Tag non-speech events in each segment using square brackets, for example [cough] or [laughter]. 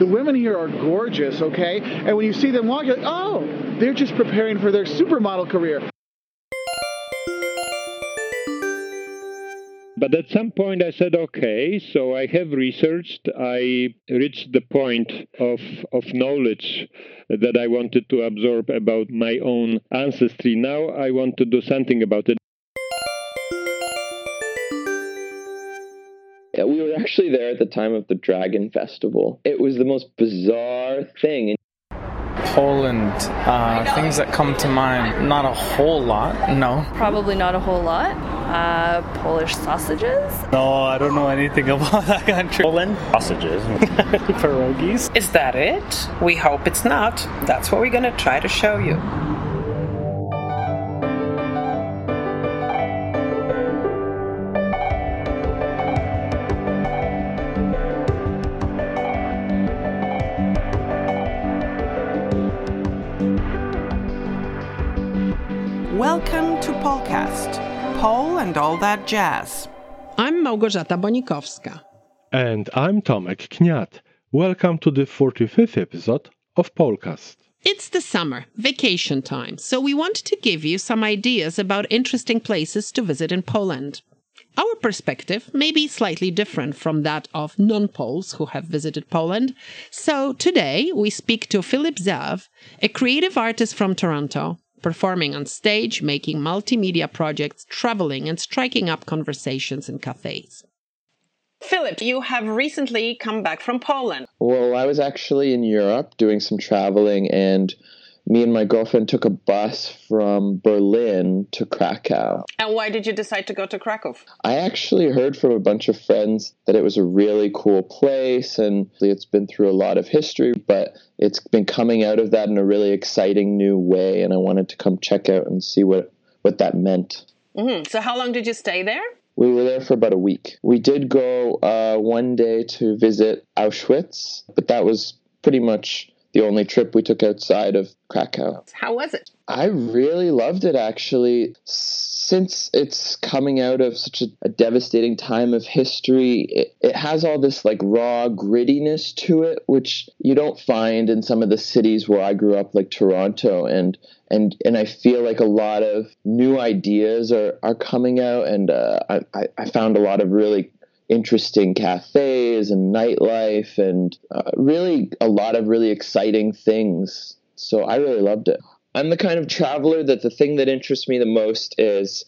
The women here are gorgeous, okay? And when you see them walk, you're like, oh, they're just preparing for their supermodel career. But at some point I said, okay, so I have researched, I reached the point of, of knowledge that I wanted to absorb about my own ancestry. Now I want to do something about it. We were actually there at the time of the Dragon Festival. It was the most bizarre thing. In Poland, uh, things that come to mind, not a whole lot, no. Probably not a whole lot. Uh, Polish sausages? No, I don't know anything about [laughs] that country. Poland? Sausages. [laughs] Pierogies. Is that it? We hope it's not. That's what we're gonna try to show you. Welcome to Polcast, Pole and all that jazz. I'm Małgorzata Bonikowska. And I'm Tomek Kniat. Welcome to the 45th episode of Polcast. It's the summer, vacation time, so we want to give you some ideas about interesting places to visit in Poland. Our perspective may be slightly different from that of non Poles who have visited Poland. So today we speak to Philip Zav, a creative artist from Toronto, performing on stage, making multimedia projects, traveling, and striking up conversations in cafes. Philip, you have recently come back from Poland. Well, I was actually in Europe doing some traveling, and me and my girlfriend took a bus from Berlin to Krakow. And why did you decide to go to Krakow? I actually heard from a bunch of friends that it was a really cool place and it's been through a lot of history, but it's been coming out of that in a really exciting new way. And I wanted to come check out and see what, what that meant. Mm-hmm. So, how long did you stay there? We were there for about a week. We did go uh, one day to visit Auschwitz, but that was pretty much the only trip we took outside of Krakow. How was it? I really loved it actually. Since it's coming out of such a, a devastating time of history, it, it, has all this like raw grittiness to it, which you don't find in some of the cities where I grew up, like Toronto. And and and I feel like a lot of new ideas are are coming out, and uh, I I found a lot of really interesting cafes and nightlife and uh, really a lot of really exciting things. So I really loved it. I'm the kind of traveler that the thing that interests me the most is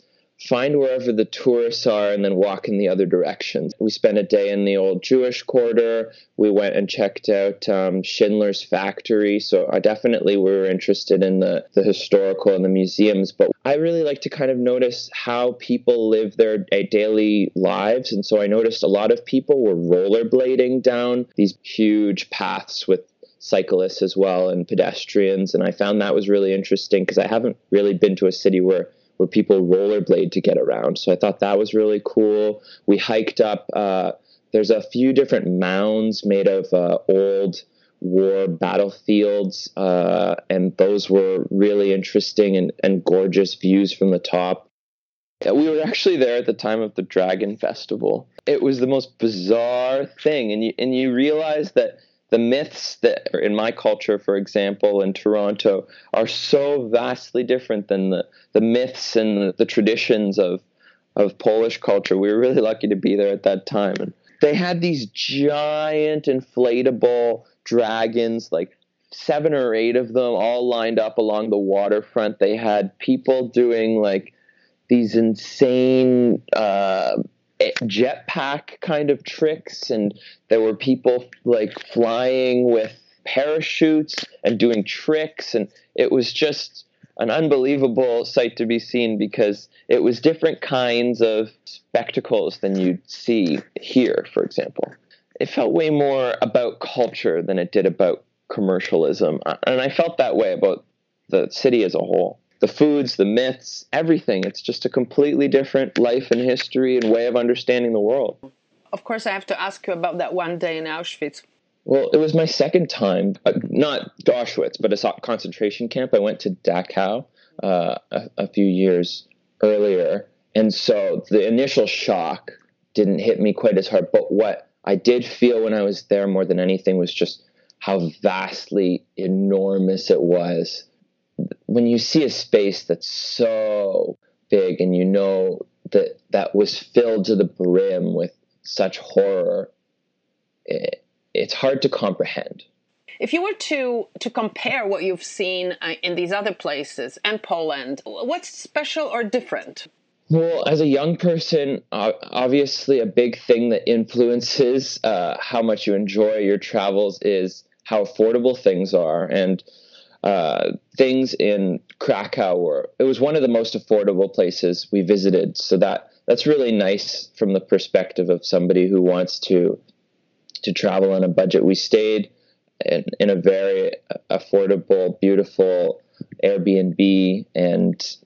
find wherever the tourists are and then walk in the other direction. We spent a day in the old Jewish quarter. We went and checked out um, Schindler's factory. So I definitely were interested in the, the historical and the museums. But I really like to kind of notice how people live their daily lives. And so I noticed a lot of people were rollerblading down these huge paths with cyclists as well and pedestrians. And I found that was really interesting because I haven't really been to a city where where people rollerblade to get around. So I thought that was really cool. We hiked up. Uh, there's a few different mounds made of uh, old war battlefields, uh, and those were really interesting and, and gorgeous views from the top. We were actually there at the time of the Dragon Festival. It was the most bizarre thing, and you and you realize that the myths that are in my culture, for example, in Toronto, are so vastly different than the, the myths and the, the traditions of of Polish culture. We were really lucky to be there at that time. And they had these giant inflatable dragons, like seven or eight of them, all lined up along the waterfront. They had people doing like these insane uh, jetpack kind of tricks, and there were people like flying with parachutes and doing tricks, and it was just an unbelievable sight to be seen because it was different kinds of spectacles than you'd see here, for example. It felt way more about culture than it did about commercialism, uh, and I felt that way about the city as a whole the foods, the myths, everything. It's just a completely different life and history and way of understanding the world. Of course, I have to ask you about that one day in Auschwitz. Well, it was my second time, uh, not to Auschwitz, but a concentration camp. I went to Dachau uh, a, a few years earlier. And so the initial shock didn't hit me quite as hard. But what I did feel when I was there more than anything was just how vastly enormous it was. When you see a space that's so big and you know that that was filled to the brim with such horror, it, it's hard to comprehend. If you were to to compare what you've seen uh, in these other places and Poland, what's special or different? Well, as a young person, obviously a big thing that influences uh, how much you enjoy your travels is how affordable things are. And uh, things in Krakow were, it was one of the most affordable places we visited. So that that's really nice from the perspective of somebody who wants to to travel on a budget. We stayed in, in a very affordable, beautiful Airbnb, and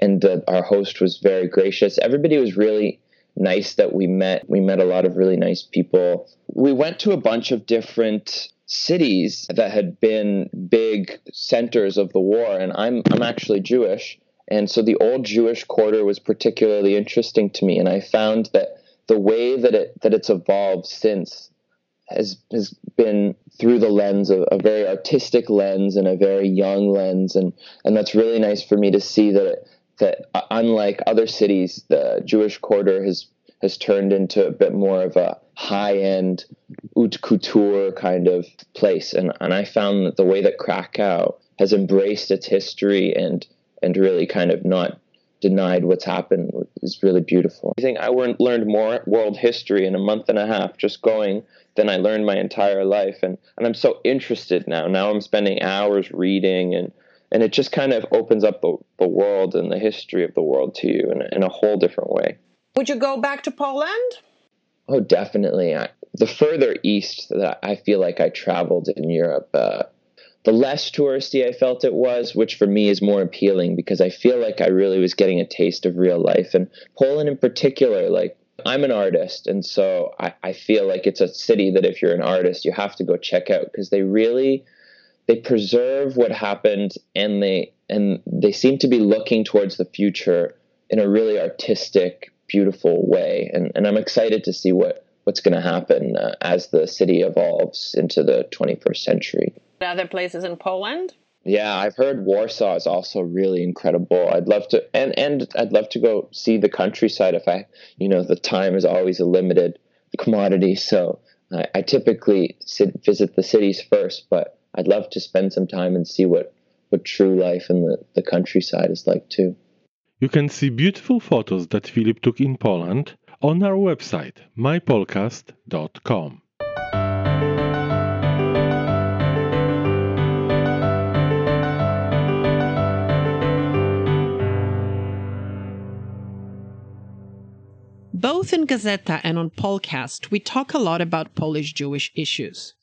and the, our host was very gracious. Everybody was really nice that we met. We met a lot of really nice people. We went to a bunch of different cities that had been big centers of the war, and I'm I'm actually Jewish, and so the old Jewish quarter was particularly interesting to me, and I found that the way that it that it's evolved since has has been through the lens of a very artistic lens and a very young lens, and and that's really nice for me to see that it, that uh, unlike other cities, the Jewish quarter has has turned into a bit more of a high end haute couture kind of place, and and I found that the way that Krakow has embraced its history and and really kind of not denied what's happened is really beautiful. I think I learned more world history in a month and a half just going than I learned my entire life. And, and I'm so interested now. Now I'm spending hours reading and, and it just kind of opens up the, the world and the history of the world to you in, in a whole different way. Would you go back to Poland? Oh, definitely. I, the further east that I feel like I traveled in Europe, uh, the less touristy I felt it was, which for me is more appealing because I feel like I really was getting a taste of real life. And Poland in particular, like I'm an artist, and so I, I feel like it's a city that if you're an artist, you have to go check out because they really they preserve what happened and they and they seem to be looking towards the future in a really artistic, beautiful way. And and I'm excited to see what what's going to happen uh, as the city evolves into the 21st century. Other places in Poland? Yeah, I've heard Warsaw is also really incredible. I'd love to, and and I'd love to go see the countryside if I, you know, the time is always a limited commodity. So I, I typically sit, visit the cities first, but I'd love to spend some time and see what what true life in the, the countryside is like too. You can see beautiful photos that Philip took in Poland on our website mypolcast.com. Both in Gazeta and on Polcast, we talk a lot about Polish Jewish issues.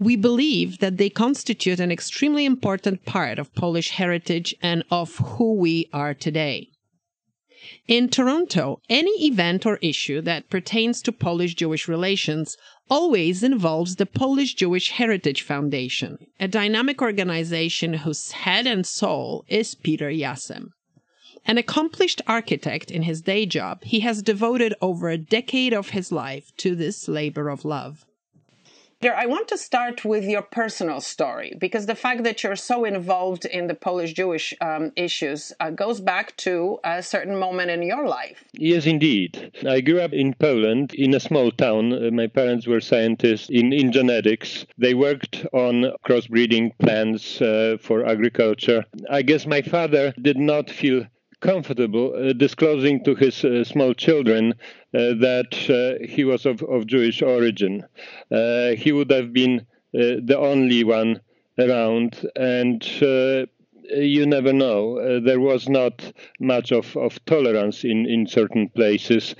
We believe that they constitute an extremely important part of Polish heritage and of who we are today. In Toronto, any event or issue that pertains to Polish Jewish relations always involves the Polish Jewish Heritage Foundation, a dynamic organization whose head and soul is Peter Jassem. An accomplished architect in his day job, he has devoted over a decade of his life to this labor of love. I want to start with your personal story because the fact that you're so involved in the Polish Jewish um, issues uh, goes back to a certain moment in your life. Yes, indeed. I grew up in Poland in a small town. Uh, my parents were scientists in, in genetics. They worked on crossbreeding plants uh, for agriculture. I guess my father did not feel comfortable uh, disclosing to his uh, small children uh, that uh, he was of, of Jewish origin. Uh, he would have been uh, the only one around, and you never know. Uh, there was not much of, of tolerance in, in certain places.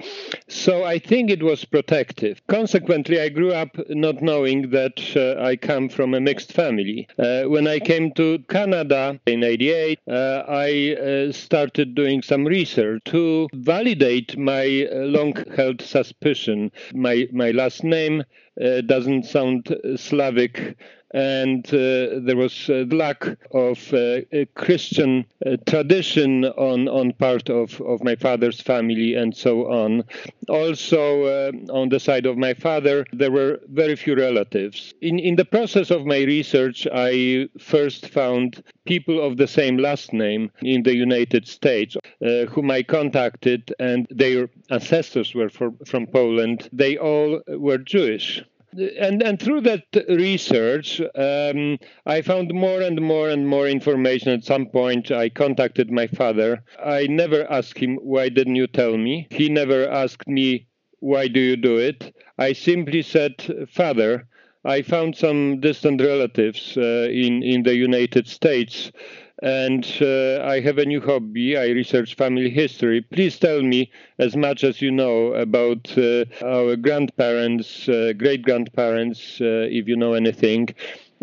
So I think it was protective. Consequently, I grew up not knowing that uh, I come from a mixed family. Uh, when I came to Canada in 88, uh, I uh, started doing some research to validate my uh, long held suspicion. My, my last name uh, doesn't sound Slavic and uh, there was a lack of uh, Christian uh, tradition on, on part of, of my father's family and so on. Also, uh, on the side of my father, there were very few relatives. In, in the process of my research, I first found people of the same last name in the United States uh, whom I contacted, and their ancestors were for, from Poland. They all were Jewish and and through that research, um, I found more and more and more information. At some point, I contacted my father. I never asked him why didn't you tell me. He never asked me why do you do it. I simply said, Father, I found some distant relatives uh, in in the United States and uh, I have a new hobby. I research family history. Please tell me as much as you know about uh, our grandparents, great grandparents, if you know anything,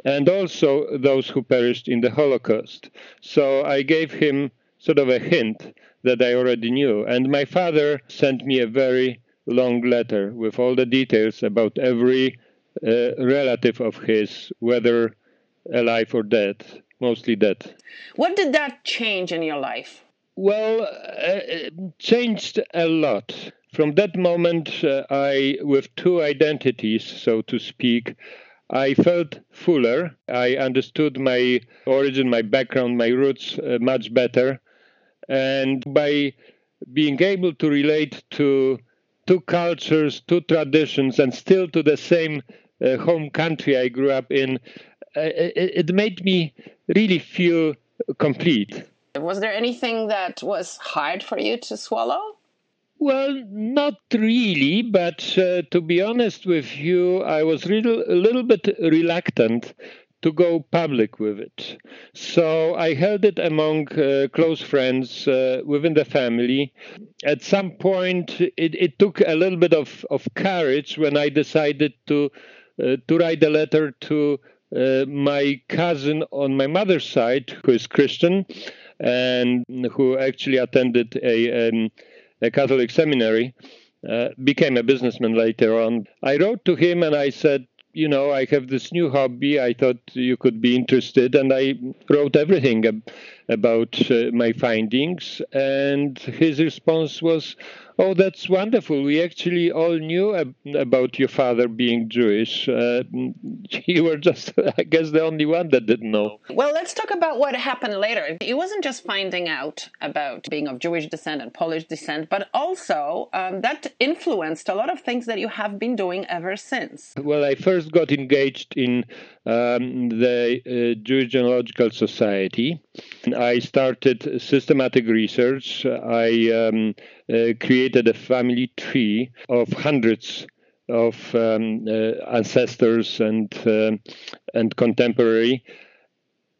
and also those who perished in the Holocaust. So I gave him sort of a hint that I already knew. And my father sent me a very long letter with all the details about every relative of his, whether alive or dead mostly dead. What did that change in your life? Well, uh, changed a lot. From that moment, uh, I, with two identities, so to speak, I felt fuller. I understood my origin, my background, my roots uh, much better. And by being able to relate to two cultures, two traditions, and still to the same uh, home country I grew up in, uh, it, it made me really feel complete. Was there anything that was hard for you to swallow? Well, not really, but uh, to be honest with you, I was little, a little bit reluctant to go public with it. So I held it among uh, close friends uh, within the family. At some point, it, it, took a little bit of, of courage when I decided to to write a letter to uh, my cousin on my mother's side, who is Christian and who actually attended a, um, a Catholic seminary, uh, became a businessman later on. I wrote to him and I said, you know, I have this new hobby. I thought you could be interested. And I wrote everything ab- about uh, my findings. And his response was, Oh, that's wonderful. We actually all knew ab- about your father being Jewish. Uh, [laughs] you were just, I guess, the only one that didn't know. Well, let's talk about what happened later. It wasn't just finding out about being of Jewish descent and Polish descent, but also um, that influenced a lot of things that you have been doing ever since. Well, I first got engaged in um, the uh, Jewish Genealogical Society. I started systematic research. I um, uh, created a family tree of hundreds of um, uh, ancestors and uh, and contemporary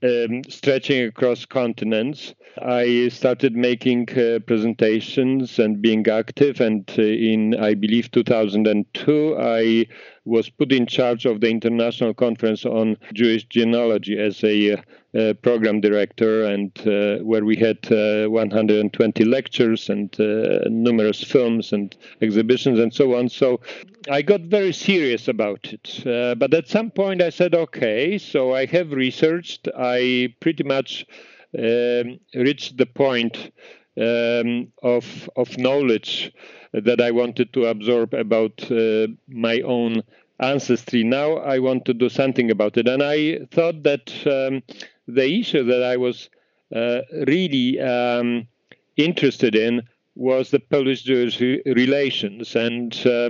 um, stretching across continents. I started making uh, presentations and being active, and uh, in I believe 2002, I was put in charge of the International Conference on Jewish Genealogy as a uh, program director, and uh, where we had uh, 120 lectures and uh, numerous films and exhibitions and so on. So I got very serious about it. Uh, but at some point, I said, okay, so I have researched. I pretty much um, reached the point um, of of knowledge that I wanted to absorb about uh, my own ancestry. Now I want to do something about it, and I thought that um, the issue that I was uh, really um, interested in was the Polish-Jewish relations, and uh,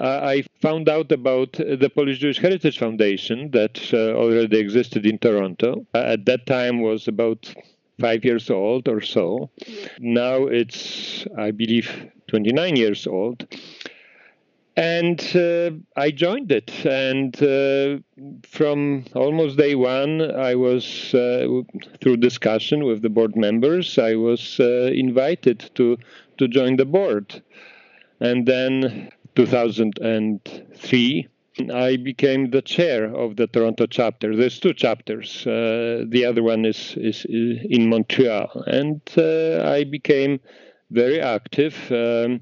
I found out about the Polish-Jewish Heritage Foundation that uh, already existed in Toronto. At that time was about five years old or so. Now it's, I believe, 29 years old. And uh, I joined it. And uh, from almost day one, I was, uh, through discussion with the board members, I was uh, invited to, to join the board. And then 2003, I became the chair of the Toronto chapter. There's two chapters. Uh, the other one is, is, is in Montreal. And uh, I became very active um,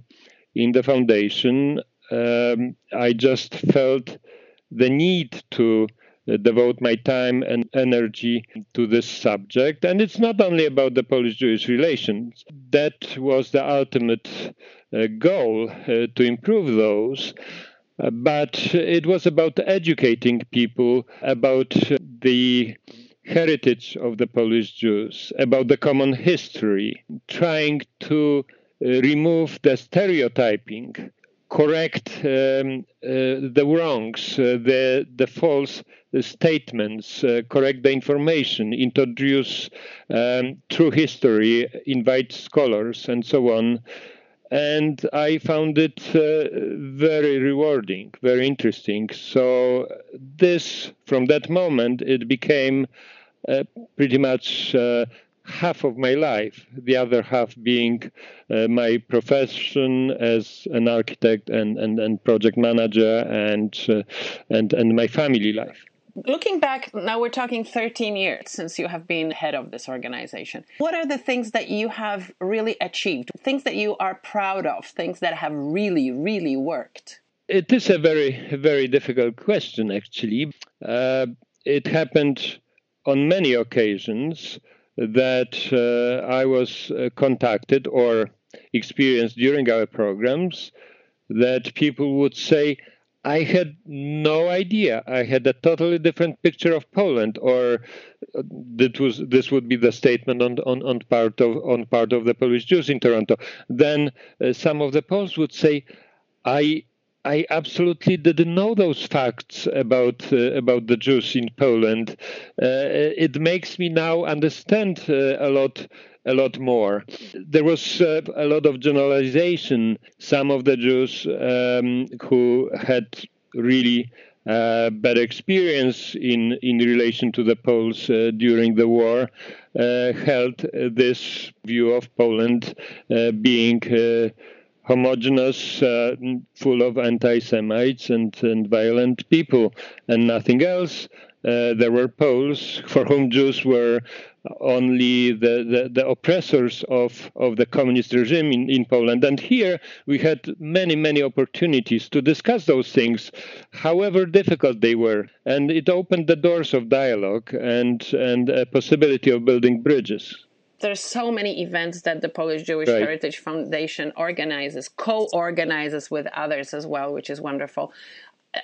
in the foundation um, I just felt the need to uh, devote my time and energy to this subject. And it's not only about the Polish Jewish relations, that was the ultimate uh, goal uh, to improve those. Uh, but it was about educating people about the heritage of the Polish Jews, about the common history, trying to uh, remove the stereotyping, correct um, uh, the wrongs, the the false statements, uh, correct the information, introduce um, true history, invite scholars, and so on. And I found it uh, very rewarding, very interesting. So this, from that moment, it became uh, pretty much uh, half of my life, the other half being uh, my profession as an architect and, and, and project manager and, uh, and, and my family life. Looking back, now we're talking 13 years since you have been head of this organization. What are the things that you have really achieved? Things that you are proud of, things that have really, really worked? It is a very, very difficult question, actually. Uh, it happened on many occasions that uh, I was uh, contacted or experienced during our programs that people would say, I had no idea. I had a totally different picture of Poland, or uh, that was this would be the statement on on, on part of on part of the Polish Jews in Toronto. Then uh, some of the Poles would say, I I absolutely didn't know those facts about uh, about the Jews in Poland. Uh, it makes me now understand uh, a lot a lot more. There was uh, a lot of generalization. Some of the Jews um, who had really uh, bad experience in, in relation to the Poles uh, during the war uh, held this view of Poland uh, being uh, homogeneous, full of anti Semites and, and violent people, and nothing else. there were Poles for whom Jews were only the, the, the, oppressors of, of the communist regime in, in Poland. And here we had many, many opportunities to discuss those things, however difficult they were. And it opened the doors of dialogue and, and a possibility of building bridges there's so many events that the Polish Jewish right. Heritage Foundation organizes, co-organizes with others as well, which is wonderful.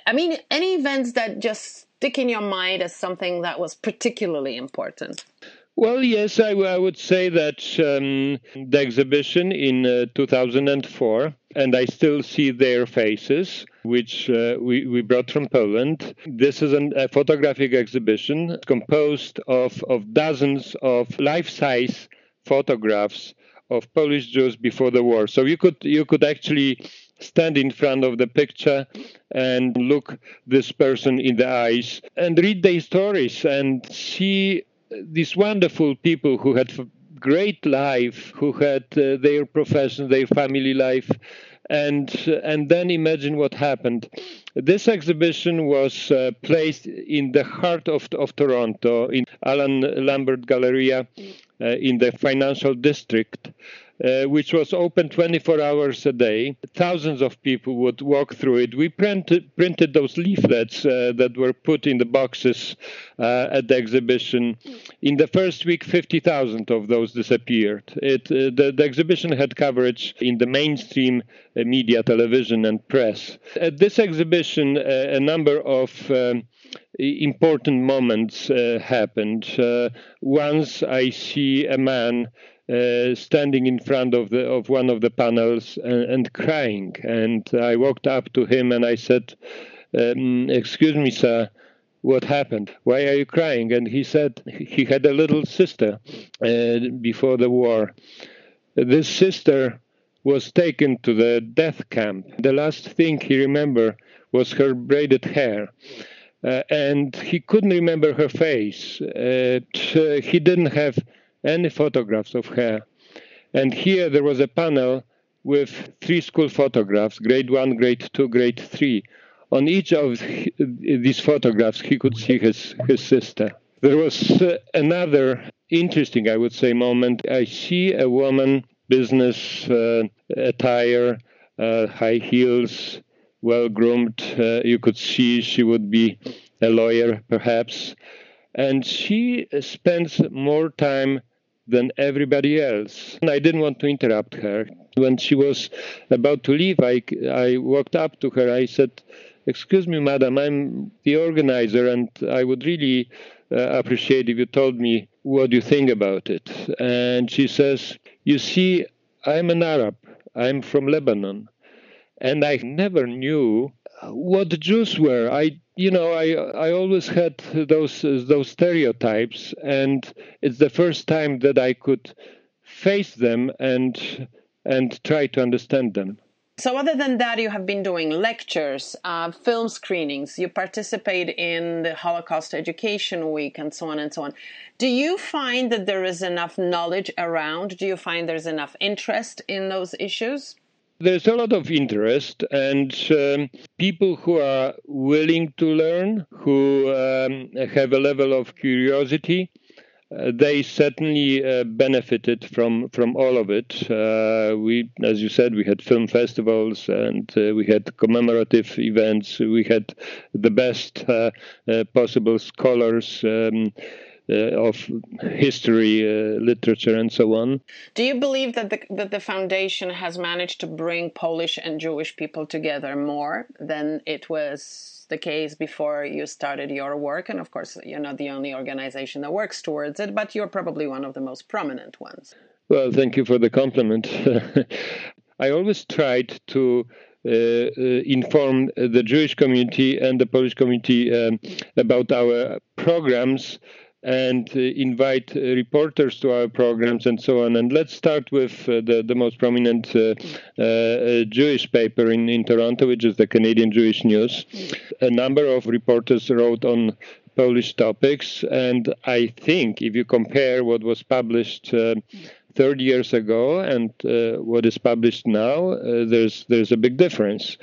I mean, any events that just stick in your mind as something that was particularly important? Well, yes, I, would say that um, the exhibition in uh, 2004, and I still see their faces, which uh, we, we brought from Poland. This is an, a photographic exhibition composed of, of dozens of life size photographs of Polish Jews before the war. So you could you could actually stand in front of the picture and look this person in the eyes and read their stories and see these wonderful people who had great life, who had uh, their profession, their family life, and and then imagine what happened. This exhibition was uh, placed in the heart of of Toronto, in Allen Lambert Galleria, uh, in the financial district uh, which was open 24 hours a day. Thousands of people would walk through it. We printed, printed those leaflets uh, that were put in the boxes uh, at the exhibition. In the first week, 50,000 of those disappeared. It, uh, the, the, exhibition had coverage in the mainstream uh, media, television, and press. At this exhibition, uh, a number of um, important moments happened. once I see a man uh, standing in front of the of one of the panels and, and, crying. And I walked up to him and I said, um, "Excuse me, sir." What happened? Why are you crying? And he said he had a little sister uh, before the war. This sister was taken to the death camp. The last thing he remembered was her braided hair. Uh, and he couldn't remember her face. Uh, he didn't have any photographs of her. And here there was a panel with three school photographs, grade one, grade two, grade three. On each of these photographs, he could see his, his sister. There was uh, another interesting, I would say, moment. I see a woman, business uh, attire, uh, high heels, well groomed. Uh, you could see she would be a lawyer, perhaps. And she spends more time than everybody else. And I didn't want to interrupt her. When she was about to leave, I, I walked up to her. I said, Excuse me, madam, I'm the organizer, and I would really uh, appreciate if you told me what you think about it. And she says, You see, I'm an Arab, I'm from Lebanon, and I never knew what the Jews were. I, you know, I I always had those those stereotypes, and it's the first time that I could face them and and try to understand them. So, other than that, you have been doing lectures, uh, film screenings, you participate in the Holocaust Education Week, and so on and so on. Do you find that there is enough knowledge around? Do you find there's enough interest in those issues? There's a lot of interest, and um, people who are willing to learn, who um, have a level of curiosity, uh, they certainly uh, benefited from from all of it. Uh, we, as you said, we had film festivals and uh, we had commemorative events. We had the best uh, uh, possible scholars. Um, of history, literature, and so on. Do you believe that the that the foundation has managed to bring Polish and Jewish people together more than it was the case before you started your work. And of course, you're not the only organization that works towards it, but you're probably one of the most prominent ones. Well, thank you for the compliment. [laughs] I always tried to uh, uh, inform the Jewish community and the Polish community um, about our programs and uh, invite uh, reporters to our programs and so on. And let's start with uh, the, the most prominent uh, uh, Jewish paper in, in Toronto, which is the Canadian Jewish News. A number of reporters wrote on Polish topics, and I think if you compare what was published uh, 30 years ago and what is published now, there's there's a big difference.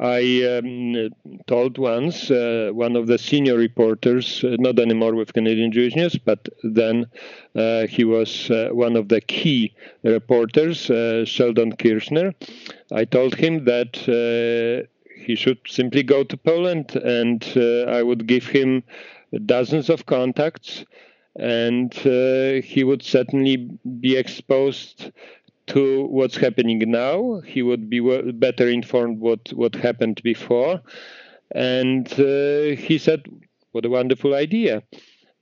I um, told once uh, one of the senior reporters, uh, not anymore with Canadian Jewish News, but then uh, he was uh, one of the key reporters, uh, Sheldon Kirshner. I told him that uh, he should simply go to Poland and I would give him dozens of contacts and he would certainly be exposed to what's happening now. He would be better informed what what happened before, and uh, he said, "What a wonderful idea."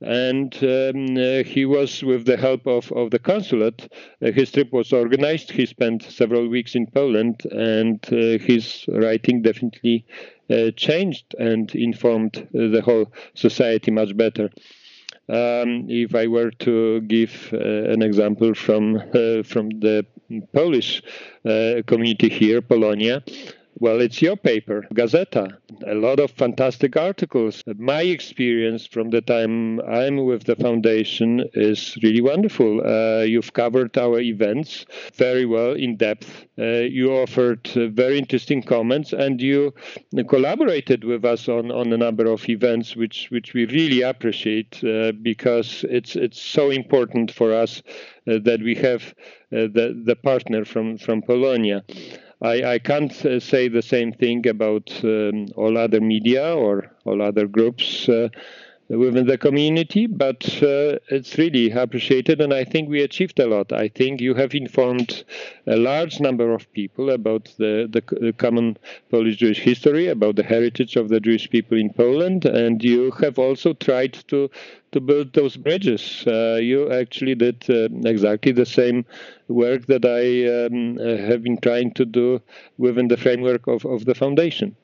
And um, uh, he was, with the help of, of the consulate, uh, his trip was organized. He spent several weeks in Poland, and uh, his writing definitely uh, changed and informed the whole society much better. Um, if I were to give uh, an example from uh, from the Polish uh, community here, Polonia, well, it's your paper, Gazeta. A lot of fantastic articles. My experience from the time I'm with the foundation is really wonderful. Uh, you've covered our events very well in depth. Uh, you offered uh, very interesting comments, and you collaborated with us on, on a number of events, which which we really appreciate uh, because it's it's so important for us uh, that we have uh, the the partner from from Polonia. I, I can't uh, say the same thing about um, all other media or all other groups uh, within the community, but uh, it's really appreciated, and I think we achieved a lot. I think you have informed a large number of people about the, the, the common Polish Jewish history, about the heritage of the Jewish people in Poland, and you have also tried to to build those bridges. Uh, you actually did uh, exactly the same work that I um, have been trying to do within the framework of, of the foundation.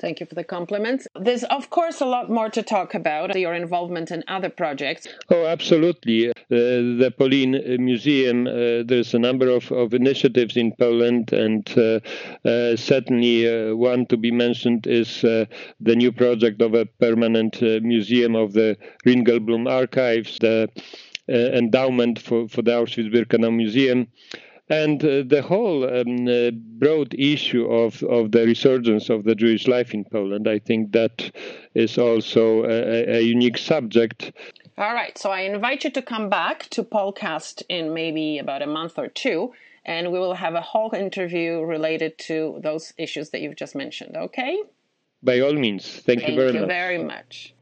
Thank you for the compliments. There's, of course, a lot more to talk about your involvement in other projects. Oh, absolutely. Uh, the POLIN Museum, uh, there's a number of, of initiatives in Poland, and uh, uh certainly uh, one to be mentioned is uh, the new project of a permanent museum of the Ringelblum archives, the endowment for, for the Auschwitz-Birkenau Museum and uh, the whole um, uh, broad issue of, of the resurgence of the Jewish life in Poland, I think that is also a, a unique subject. All right, so I invite you to come back to Polcast in maybe about a month or two and we will have a whole interview related to those issues that you've just mentioned. Okay? By all means. Thank, Thank you very you much. Thank you very much.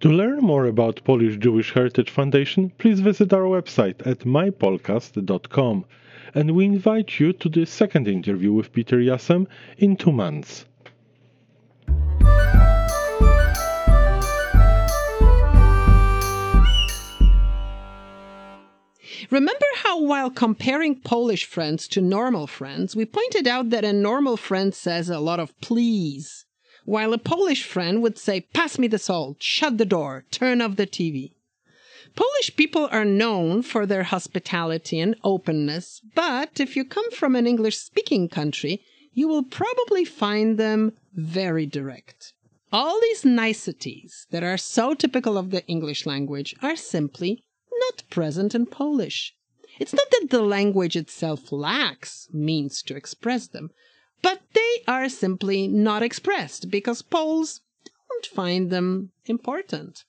To learn more about Polish Jewish Heritage Foundation, please visit our website at mypolcast.com. And we invite you to the second interview with Peter Jassem in two months. Remember how, while comparing Polish friends to normal friends, we pointed out that a normal friend says a lot of please, while a Polish friend would say, pass me the salt, shut the door, turn off the TV. Polish people are known for their hospitality and openness, but if you come from an English speaking country, you will probably find them very direct. All these niceties that are so typical of the English language are simply not present in Polish. It's not that the language itself lacks means to express them, but they are simply not expressed because Poles don't find them important.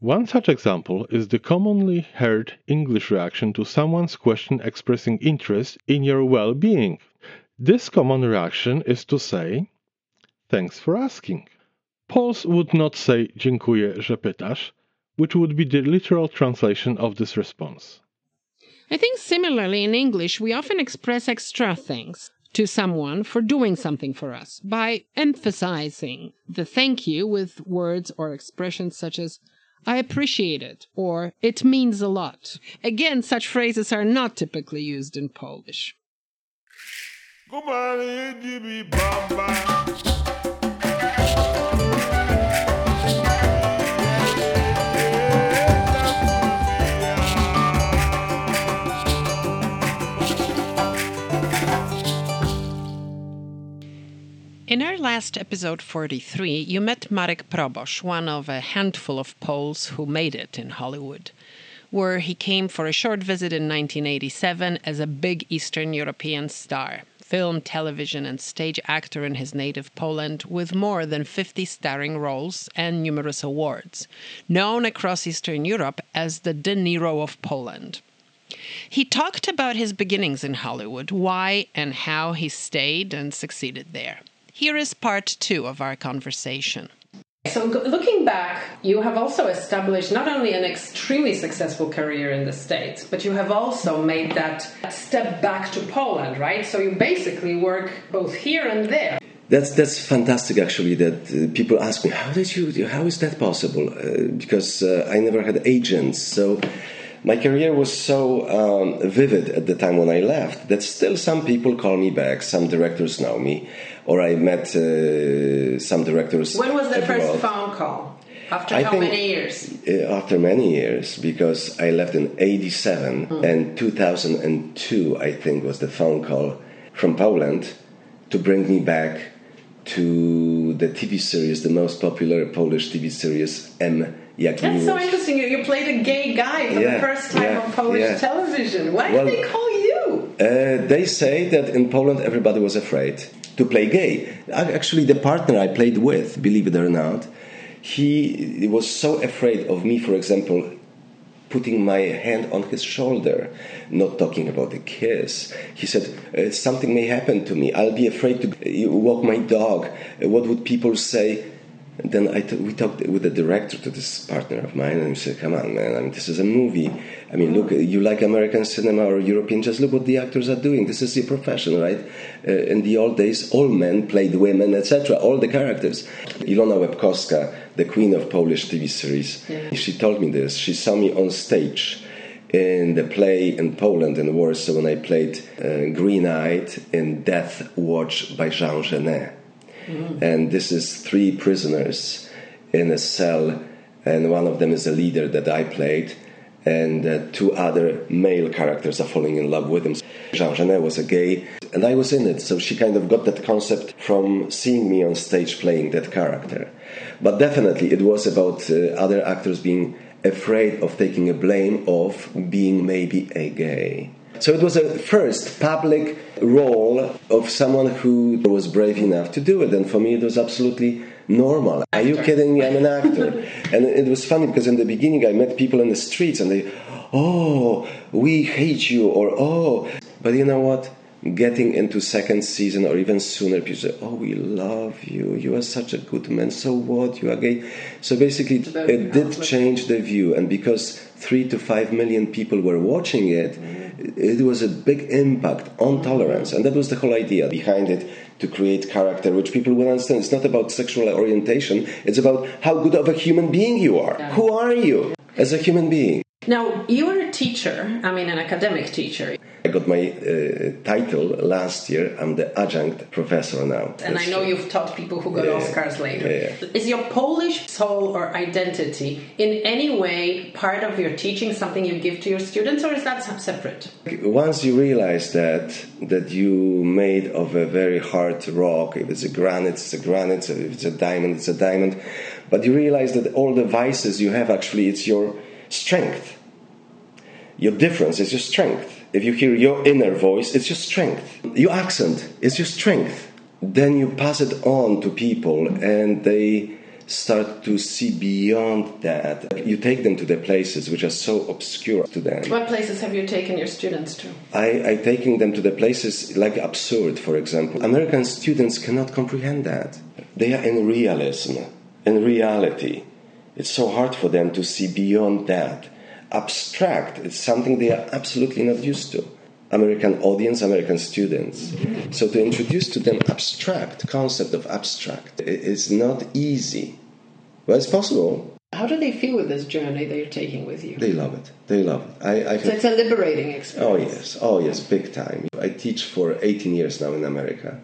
One such example is the commonly heard English reaction to someone's question expressing interest in your well being. This common reaction is to say, Thanks for asking. Poles would not say Dziękuję, że pytasz, which would be the literal translation of this response. I think similarly in English, we often express extra thanks to someone for doing something for us by emphasizing the thank you with words or expressions such as I appreciate it or it means a lot. Again, such phrases are not typically used in Polish. Last episode 43, you met Marek Probosz, one of a handful of Poles who made it in Hollywood, where he came for a short visit in 1987 as a big Eastern European star, film, television, and stage actor in his native Poland with more than 50 starring roles and numerous awards, known across Eastern Europe as the De Niro of Poland. He talked about his beginnings in Hollywood, why and how he stayed and succeeded there. Here is part two of our conversation. So, looking back, you have also established not only an extremely successful career in the States, but you have also made that step back to Poland, right? So, you basically work both here and there. That's that's fantastic, actually. That uh, people ask me, how did you? How is that possible? Uh, because uh, I never had agents, so my career was so um, vivid at the time when I left that still some people call me back. Some directors know me, or I met uh, some directors. When was the abroad. first phone call? After I how many years? Uh, after many years, because I left in '87 and 2002, I think was the phone call from Poland to bring me back to the TV series, the most popular Polish TV series, M. That's so interesting. You, you played a gay guy for Yeah, the first time yeah, on Polish yeah. television. Why Well- did they call you? Uh, they say that in Poland everybody was afraid to play gay. Ac- Actually, the partner I played with, believe it or not, he, was so afraid of me, for example, putting my hand on his shoulder, not talking about a kiss. He said, uh, Something may happen to me. I'll be afraid to walk my dog. Uh, what would people say? And then I t- we talked with the director to this partner of mine, and he said, "Come on, man! I mean, this is a movie. I mean, look, you like American cinema or European? Just look what the actors are doing. This is your profession, right? Uh, in the old days, all men played women, etc. All the characters. Ilona Łepkowska, the queen of Polish TV series, she told me this. She saw me on stage in the play in Poland in Warsaw when I played uh, Green Eyed in Death Watch by Jean Genet. And this is three prisoners in a cell, and one of them is a leader that I played, and uh, two other male characters are falling in love with him. Jean Genet was a gay, and I was in it, so she kind of got that concept from seeing me on stage playing that character. But definitely, it was about uh, other actors being afraid of taking a blame of being maybe a gay. So it was a first public role of someone who was brave enough to do it, and for me it was absolutely normal. Are you kidding me? I'm an [laughs] actor. and it was funny because in the beginning I met people in the streets and they, oh, we hate you, or oh. But you know what? Getting into second season or even sooner, people say, oh, we love you. You are such a good man. So what? You are gay. So basically, it did change the view. And because three to five million people were watching it, it was a big impact on tolerance. And that was the whole idea behind it to create character which people will understand. It's not about sexual orientation, it's about how good of a human being you are. Who are you as a human being? Now, you're a teacher, I mean, an academic teacher. I got my uh, title last year. I'm the adjunct professor now. And I know you've taught people who got Yeah. Oscars later. Yeah, Is your Polish soul or identity in any way part of your teaching, something you give to your students, or is that separate? Once you realize that that you made of a very hard rock, if it's a granite, it's a granite. If it's a diamond, it's a diamond. But you realize that all the vices you have actually it's your strength. Your difference is your strength. If you hear your inner voice, it's your strength. Your accent is your strength. Then you pass it on to people and they start to see beyond that. You take them to the places which are so obscure to them. What places have you taken your students to? I, I taking them to the places like absurd, for example. American students cannot comprehend that. They are in realism, in reality. It's so hard for them to see beyond that. Abstract, it's something they are absolutely not used to. American audience, American students. So to introduce to them abstract concept of abstract is not easy. But it's possible. How do they feel with this journey that you're taking with you? They love it. They love it. I, I So it's a liberating experience. Oh yes, oh yes, big time. I teach for 18 years now in America,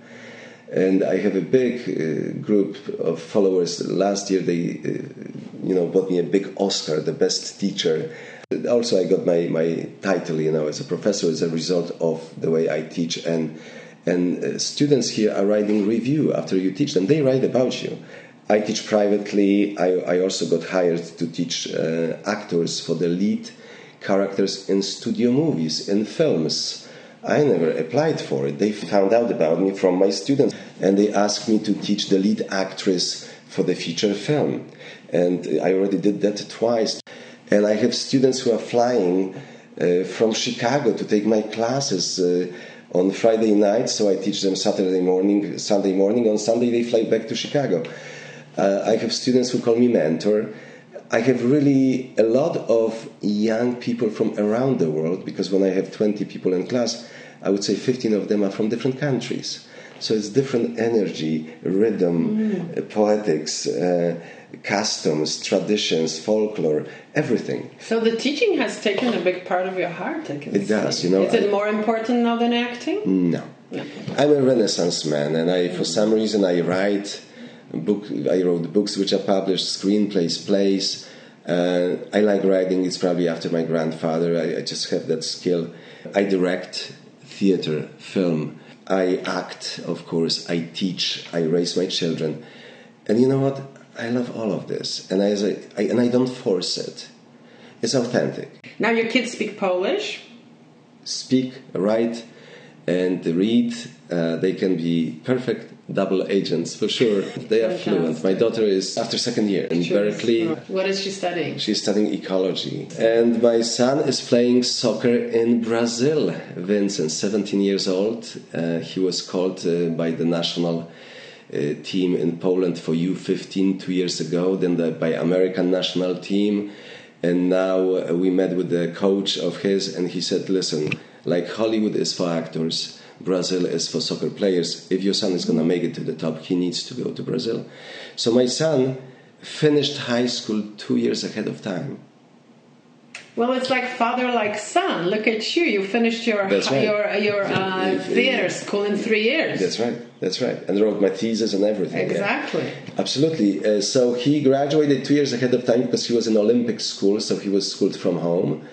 and I have a big uh, group of followers. Last year, they, uh, you know, bought me a big Oscar, the best teacher. Also, I got my, my title, you know, as a professor as a result of the way I teach, and and uh, students here are writing review after you teach them. They write about you. I teach privately. I, I also got hired to teach uh, actors for the lead characters in studio movies, in films. I never applied for it. They found out about me from my students and they asked me to teach the lead actress for the feature film. And I already did that twice. And I have students who are flying uh, from Chicago to take my classes uh, on Friday night, so I teach them Saturday morning, Sunday morning. On Sunday, they fly back to Chicago. Uh, I have students who call me mentor. I have really a lot of young people from around the world because when I have 20 people in class, I would say 15 of them are from different countries. So it's different energy, rhythm, uh, poetics, uh, customs, traditions, folklore, everything. So the teaching has taken a big part of your heart. I It does, you know. Is it more important now than acting? No. I'm a Renaissance man, and I, for some reason, I write book. I wrote books which are published, screenplays, plays. Uh, I like writing. It's probably after my grandfather. I, I just have that skill. I direct theater, film. I act, of course. I teach. I raise my children, and you know what? I love all of this, and I, I and I don't force it. It's authentic Now your kids speak Polish. speak, write, and read. Uh, they can be perfect double agents for sure. They are fluent. My daughter is after second year in Berkeley. What is she studying? She's studying ecology. And my son is playing soccer in Brazil. Vincent, 17 years old. Uh, he was called uh, by the national team in Poland for U15 two years ago, then the, by American national team. And now uh, we met with the coach of his, and he said, Listen, like Hollywood is for actors, Brazil is for soccer players. If your son is going to make it to the top, he needs to go to Brazil. So my son finished high school two years ahead of time. Well, it's like father, like son. Look at you. You finished your right. your your uh, theater school in three years. That's right. That's right. And wrote my thesis and everything. yeah. Exactly. Absolutely. Uh, so he graduated two years ahead of time because he was in Olympic school, so he was schooled from home.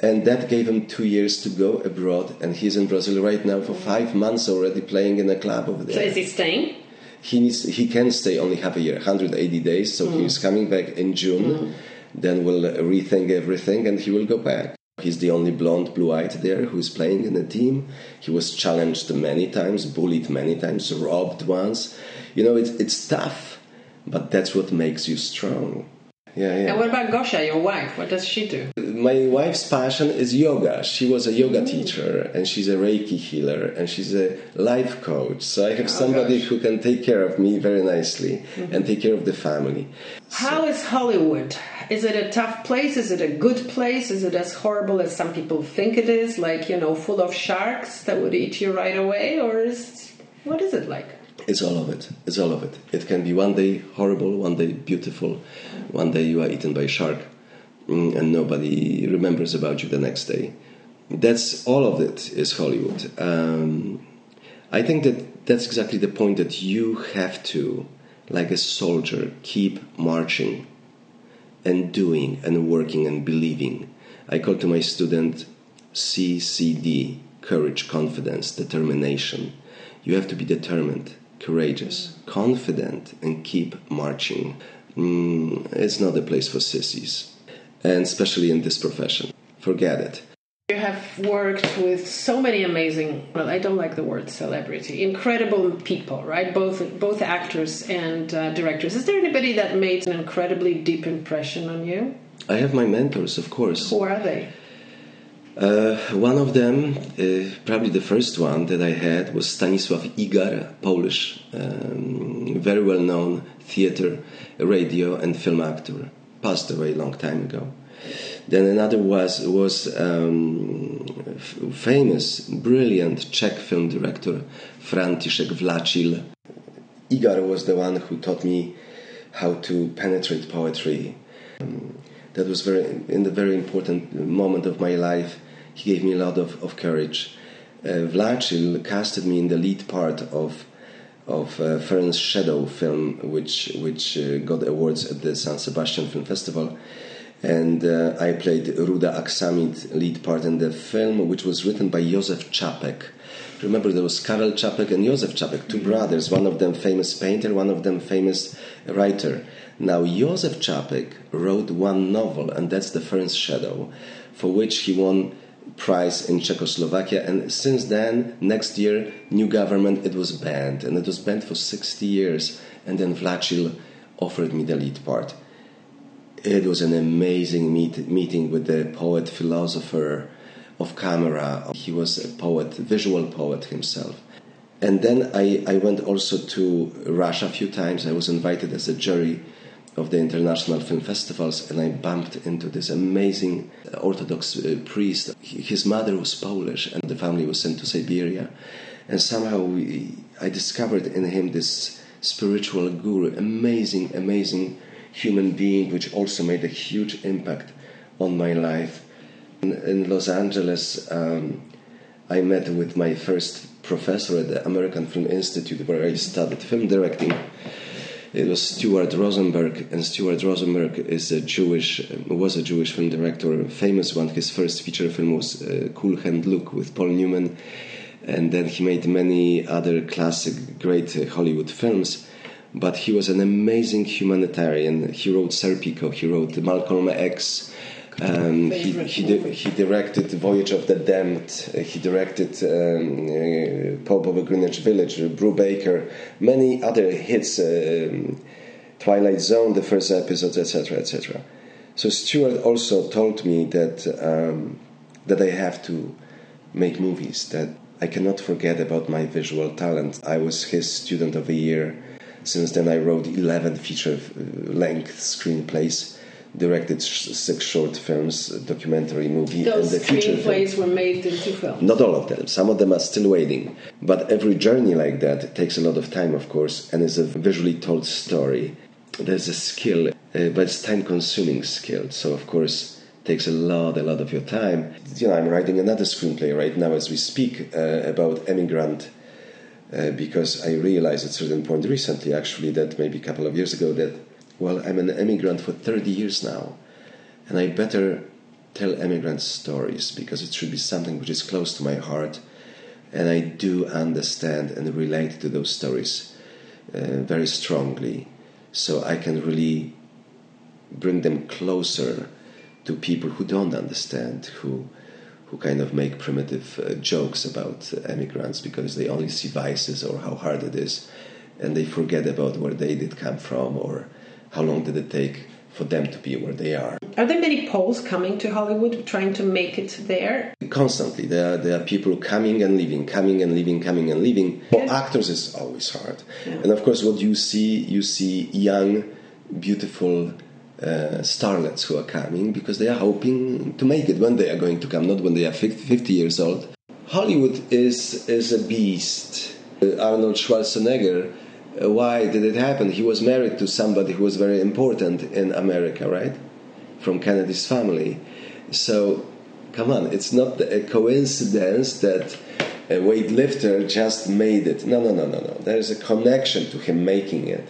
And that gave him two years to go abroad. And he's in Brazil right now for five months already playing in a club over there. So is he staying? He, needs, he can stay only half a year, 180 days. So Mm. he's coming back in June. Then we'll rethink everything and he will go back. He's the only blonde, blue eyed there who's playing in the team. He was challenged many times, bullied many times, robbed once. You know, it's, it's tough, but that's what makes you strong. yeah, yeah. And what about Gosia, your wife? What does she do? My wife's passion is yoga. She was a yoga mm. teacher, and she's a Reiki healer, and she's a life coach. So I have oh, somebody gosh. who can take care of me very nicely mm-hmm. and take care of the family. How is Hollywood? Is it a tough place? Is it a good place? Is it as horrible as some people think it is? Like, you know, full of sharks that would eat you right away? Or is what is it like? It's all of it. It's all of it. It can be one day horrible, one day beautiful, one day you are eaten by a shark, mm, and nobody remembers about you the next day. That's all of it is Hollywood. Um, I think that that's exactly the point that you have to, like a soldier, keep marching and doing and working and believing. I call to my student CCD courage, confidence, determination. You have to be determined, courageous, confident, and keep marching. Mm, it's not a place for sissies, and especially in this profession. Forget it. You have worked with so many amazing, well, I don't like the word celebrity, incredible people, right? Both both actors and uh, directors. Is there anybody that made an incredibly deep impression on you? I have my mentors, of course. Who are they? Uh, one of them, uh, probably the first one that I had, was Stanisław Igar, Polish, um, very well known theater, radio, and film actor. Passed away a long time ago. Then another was was um, famous, brilliant Czech film director František Vlačil. Igar was the one who taught me how to penetrate poetry. Um, that was very in the very important moment of my life. He gave me a lot of, of courage. Uh, casted me in the lead part of of uh, Shadow film, which which uh, got awards at the San Sebastian Film Festival, and uh, I played Ruda Aksamit lead part in the film, which was written by Josef Čapek. Remember, there was Karel Čapek and Josef Čapek, two brothers. One of them famous painter, one of them famous writer. Now, Josef Čapek wrote one novel, and that's The Ferenc Shadow, for which he won prize in Czechoslovakia. And since then, next year, new government, it was banned, and it was banned for 60 years. And then Vlačil offered me the lead part. It was an amazing meet, meeting with the poet philosopher of camera. He was a poet, visual poet himself. And then I, I went also to Russia a few times. I was invited as a jury of the international film festivals, and I bumped into this amazing Orthodox uh, priest. His mother was Polish, and the family was sent to Siberia. And somehow we, I discovered in him this spiritual guru, amazing, amazing human being, which also made a huge impact on my life. In, in Los Angeles, um, I met with my first professor at the American Film Institute, where I studied film directing. It was Stuart Rosenberg, and Stuart Rosenberg is a Jewish, was a Jewish film director, famous one. His first feature film was uh, Cool Hand Luke with Paul Newman, and then he made many other classic, great uh, Hollywood films. But he was an amazing humanitarian. He wrote Serpico, he wrote Malcolm X. Um, he, he, di- he directed Voyage of the Damned. Uh, he directed um, uh, Pope of a Greenwich Village, Brubaker, many other hits, um, Twilight Zone, the first episode, etc., etc. So Stuart also told me that um, that I have to make movies. That I cannot forget about my visual talent. I was his student of the year. Since then, I wrote 11 feature-length screenplays directed six short films, documentary movie, Those and the feature film. were made into films. Not all of them. Some of them are still waiting. But every journey like that takes a lot of time, of course, and is a visually told story. There's a skill, uh, but it's time-consuming skill. So, of course, takes a lot, a lot of your time. You know, I'm writing another screenplay right now as we speak uh, about emigrant. Uh, because I realized at a certain point recently, actually, that maybe a couple of years ago, that well, I'm an immigrant for 30 years now, and I better tell immigrant stories because it should be something which is close to my heart, and I do understand and relate to those stories uh, very strongly, so I can really bring them closer to people who don't understand, who who kind of make primitive uh, jokes about uh, immigrants because they only see vices or how hard it is, and they forget about where they did come from or how long did it take for them to be where they are. Are there many Poles coming to Hollywood trying to make it there? Constantly, there are, there are people coming and leaving, coming and leaving, coming and leaving. For actors, it's always hard. And of course, what you see, you see young, beautiful uh, starlets who are coming because they are hoping to make it when they are going to come, not when they are 50, 50 years old. Hollywood is is a beast. Uh, Arnold Schwarzenegger. uh, why did it happen? He was married to somebody who was very important in America, right? From Kennedy's family. So, come on, it's not a coincidence that a weightlifter just made it. No, no, no, no, no. There is a connection to him making it.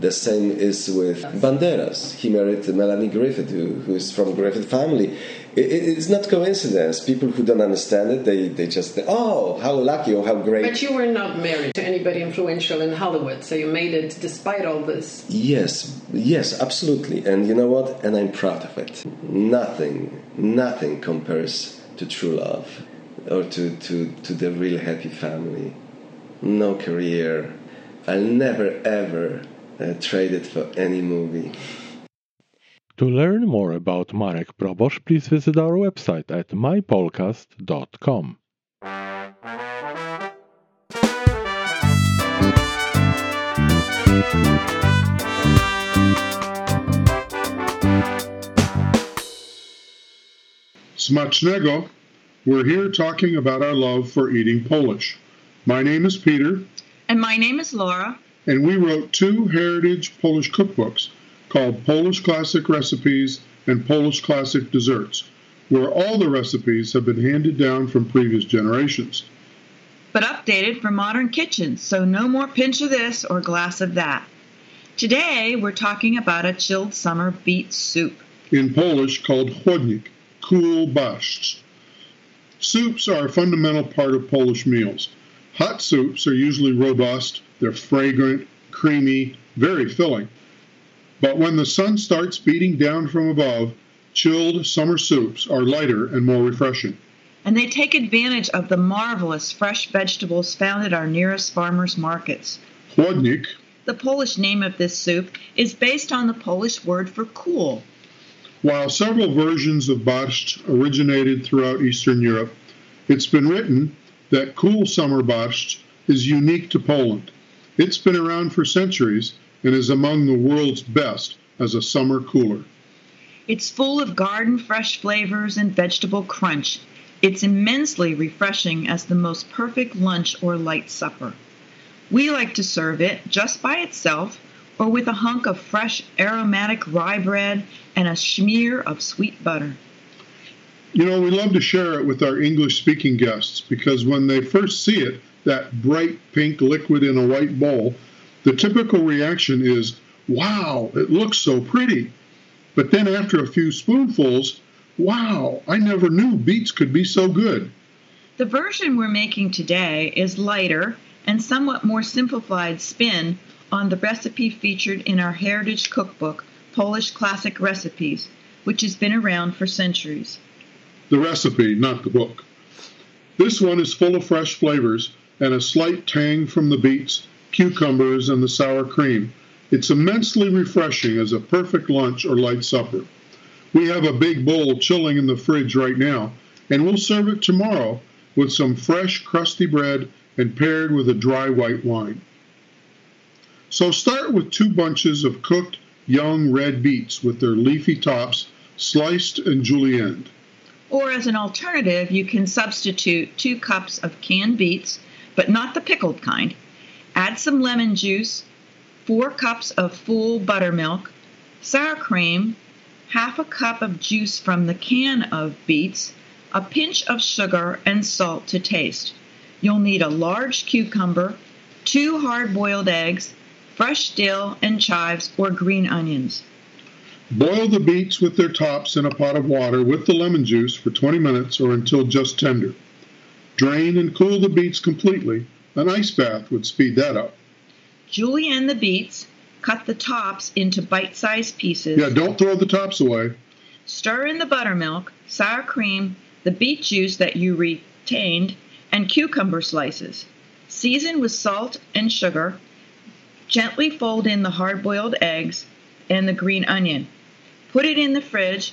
The same is with Banderas. He married Melanie Griffith, who, who is from Griffith family. It, it- it's not coincidence. People who don't understand it, they, they just think, oh, how lucky or how great. But you were not married to anybody influential in Hollywood, so you made it despite all this. Yes, yes, absolutely. And you know what? And I'm proud of it. Nothing, nothing compares to true love or to, to, to the real happy family. No career. I'll never ever uh, trade it for any movie. To learn more about Marek Probosz, please visit our website at mypolcast.com. Smacznego. We're here talking about our love for eating Polish. My name is Peter, And my name is Laura. And we wrote two heritage Polish cookbooks called Polish Classic Recipes and Polish Classic Desserts, where all the recipes have been handed down from previous generations. but updated for modern kitchens, so no more pinch of this or glass of that. Today, we're talking about a chilled summer beet soup. in Polish called chłodnik, cool barszcz. Soups are a fundamental part of Polish meals. Hot soups are usually robust, they're fragrant, creamy, very filling. But when the sun starts beating down from above, chilled summer soups are lighter and more refreshing. And they take advantage of the marvelous fresh vegetables found at our nearest farmers markets. Chłodnik The Polish name of this soup is based on the Polish word for cool. While several versions of borscht originated throughout Eastern Europe, it's been written that cool summer borscht is unique to Poland. It's been around for centuries and is among the world's best as a summer cooler. It's full of garden fresh flavors and vegetable crunch. It's immensely refreshing as the most perfect lunch or light supper. We like to serve it just by itself or with a hunk of fresh aromatic rye bread and a smear of sweet butter. You know, we love to share it with our English speaking guests because when they first see it, that bright pink liquid in a white bowl, the typical reaction is, wow, it looks so pretty. But then after a few spoonfuls, wow, I never knew beets could be so good. The version we're making today is lighter and somewhat more simplified spin on the recipe featured in our heritage cookbook, Polish Classic Recipes, which has been around for centuries. The recipe, not the book. This one is full of fresh flavors and a slight tang from the beets, cucumbers, and the sour cream. It's immensely refreshing as a perfect lunch or light supper. We have a big bowl chilling in the fridge right now, and we'll serve it tomorrow with some fresh, crusty bread and paired with a dry white wine. So start with two bunches of cooked young red beets with their leafy tops sliced and julienned. Or as an alternative, you can substitute two cups of canned beets, but not the pickled kind. Add some lemon juice, four cups of full buttermilk, sour cream, half a cup of juice from the can of beets, a pinch of sugar, and salt to taste. You'll need a large cucumber, two hard boiled eggs, fresh dill and chives or green onions. Boil the beets with their tops in a pot of water with the lemon juice for 20 minutes or until just tender. Drain and cool the beets completely. An ice bath would speed that up. Julienne the beets, cut the tops into bite sized pieces. Yeah, don't throw the tops away. Stir in the buttermilk, sour cream, the beet juice that you retained, and cucumber slices. Season with salt and sugar. Gently fold in the hard boiled eggs and the green onion. Put it in the fridge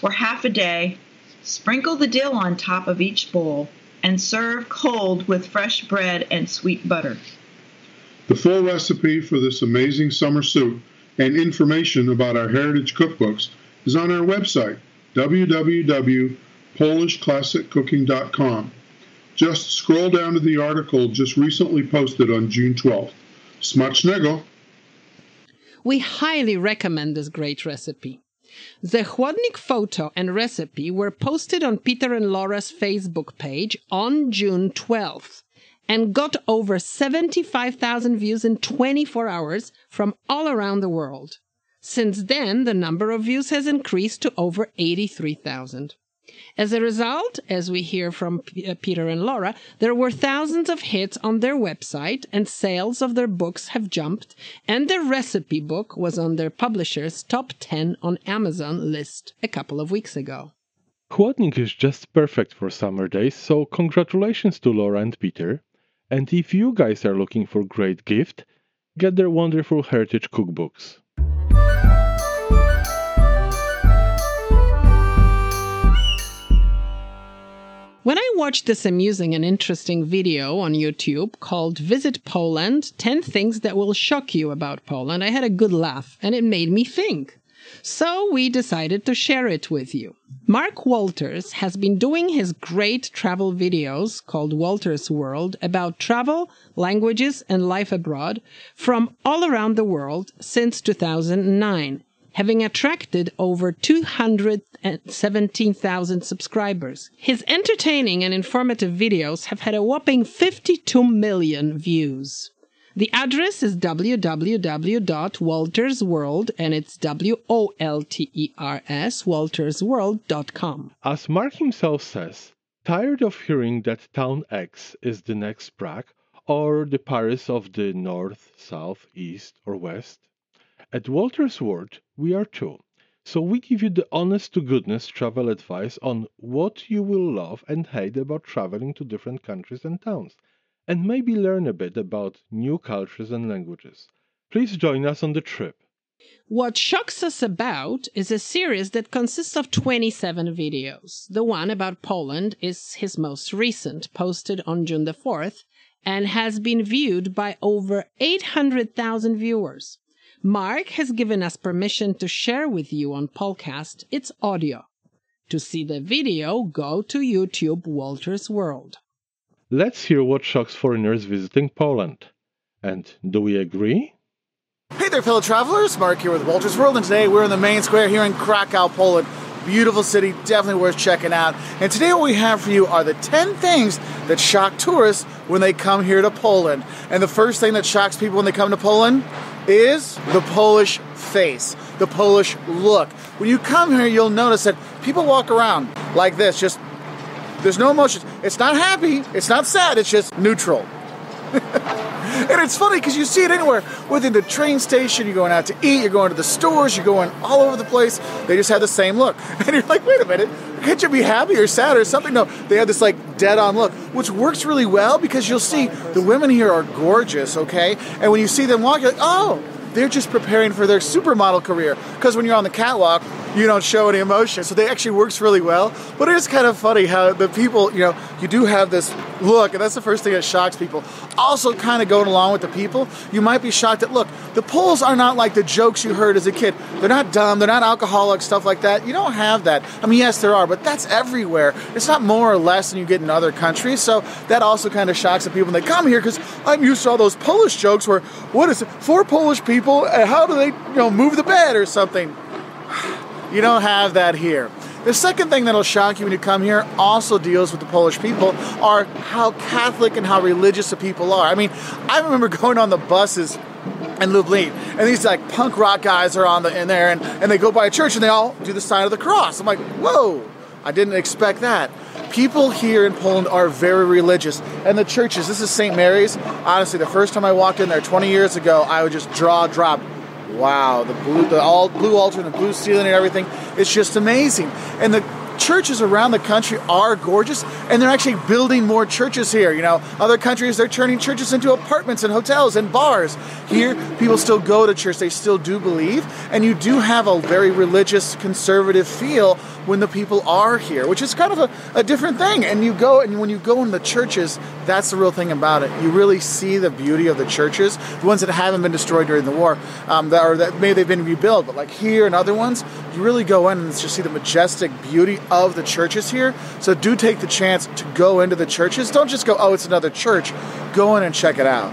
for half a day. Sprinkle the dill on top of each bowl and serve cold with fresh bread and sweet butter. The full recipe for this amazing summer soup and information about our heritage cookbooks is on our website, www.polishclassiccooking.com. Just scroll down to the article just recently posted on June 12th. Smacznego! We highly recommend this great recipe. The Chłodnik photo and recipe were posted on Peter and Laura's Facebook page on June 12th and got over 75,000 views in 24 hours from all around the world. Since then, the number of views has increased to over 83,000. As a result, as we hear from uh, Peter and Laura, there were thousands of hits on their website and sales of their books have jumped and their recipe book was on their publisher's top 10 on Amazon list a couple of weeks ago. Chłodnik is just perfect for summer days, so congratulations to Laura and Peter. And if you guys are looking for great gift, get their wonderful heritage cookbooks. When I watched this amusing and interesting video on YouTube called Visit Poland 10 Things That Will Shock You About Poland, I had a good laugh and it made me think. So we decided to share it with you. Mark Wolters has been doing his great travel videos called Wolters World about travel, languages, and life abroad from all around the world since 2009 having attracted over 217,000 subscribers. His entertaining and informative videos have had a whopping 52 million views. The address is www.woltersworld and it's W O L T E R S woltersworld.com. As Mark himself says, tired of hearing that town X is the next Prague or the Paris of the north, south, east, or west? At Wolter's World, we are too. So we give you the honest to goodness travel advice on what you will love and hate about traveling to different countries and towns, and maybe learn a bit about new cultures and languages. Please join us on the trip. What shocks us about is a series that consists of 27 videos. The one about Poland is his most recent, posted on June the 4th, and has been viewed by over 800,000 viewers. Mark has given us permission to share with you on Polcast its audio. To see the video, go to YouTube Wolter's World. Let's hear what shocks foreigners visiting Poland. And do we agree? Hey there, fellow travelers. Mark here with Wolters World, and today we're in the main square here in Krakow, Poland. Beautiful city, definitely worth checking out. And today, what we have for you are the 10 things that shock tourists when they come here to Poland. And the first thing that shocks people when they come to Poland is the Polish face, the Polish look. When you come here, you'll notice that people walk around like this, just there's no emotion. It's not happy, it's not sad, it's just neutral. [laughs] and it's funny because you see it anywhere. Within the train station, you're going out to eat, you're going to the stores, you're going all over the place. They just have the same look. [laughs] And you're like, wait a minute, can't you be happy or sad or something? No, they have this like dead on look, which works really well because you'll see the women here are gorgeous, okay? And when you see them walk, you're like, oh, they're just preparing for their supermodel career. Because when you're on the catwalk, you don't show any emotion. So they actually works really well. But it is kind of funny how the people, you know, you do have this look, and that's the first thing that shocks people. Also, kind of going along with the people, you might be shocked that look, the Poles are not like the jokes you heard as a kid. They're not dumb, they're not alcoholic, stuff like that. You don't have that. I mean, yes, there are, but that's everywhere. It's not more or less than you get in other countries. So that also kind of shocks the people when they come here because I'm used to all those Polish jokes where, what is it, four Polish people, and how do they, you know, move the bed or something? [sighs] You don't have that here. The second thing that'll shock you when you come here also deals with the Polish people are how Catholic and how religious the people are. I mean, I remember [laughs] going on the buses in Lublin, and these like punk rock guys are on the in there, and, and they go by a church and they all do the sign of the cross. I'm like, whoa, I didn't expect that. People here in Poland are very religious, and the churches. This is St. Mary's. Honestly, the first time I walked in there 20 years ago, I would just draw drop wow, the blue, the all blue altar and the blue ceiling and everything. It's just amazing. And the churches around the country are gorgeous, and they're actually building more churches here. You know, other countries they're turning churches into apartments and hotels and bars. Here, people still go to church; they still do believe, and you do have a very religious, conservative feel when the people are here, which is kind of a, a different thing. And you go, and when you go in the churches, that's the real thing about it. You really see the beauty of the churches, the ones that haven't been destroyed during the war, um, that, or that maybe they've been rebuilt, but like here and other ones, you really go in and just see the majestic beauty of the churches here. So do take the chance to go into the churches. Don't just go, oh, it's another church. Go in and check it out.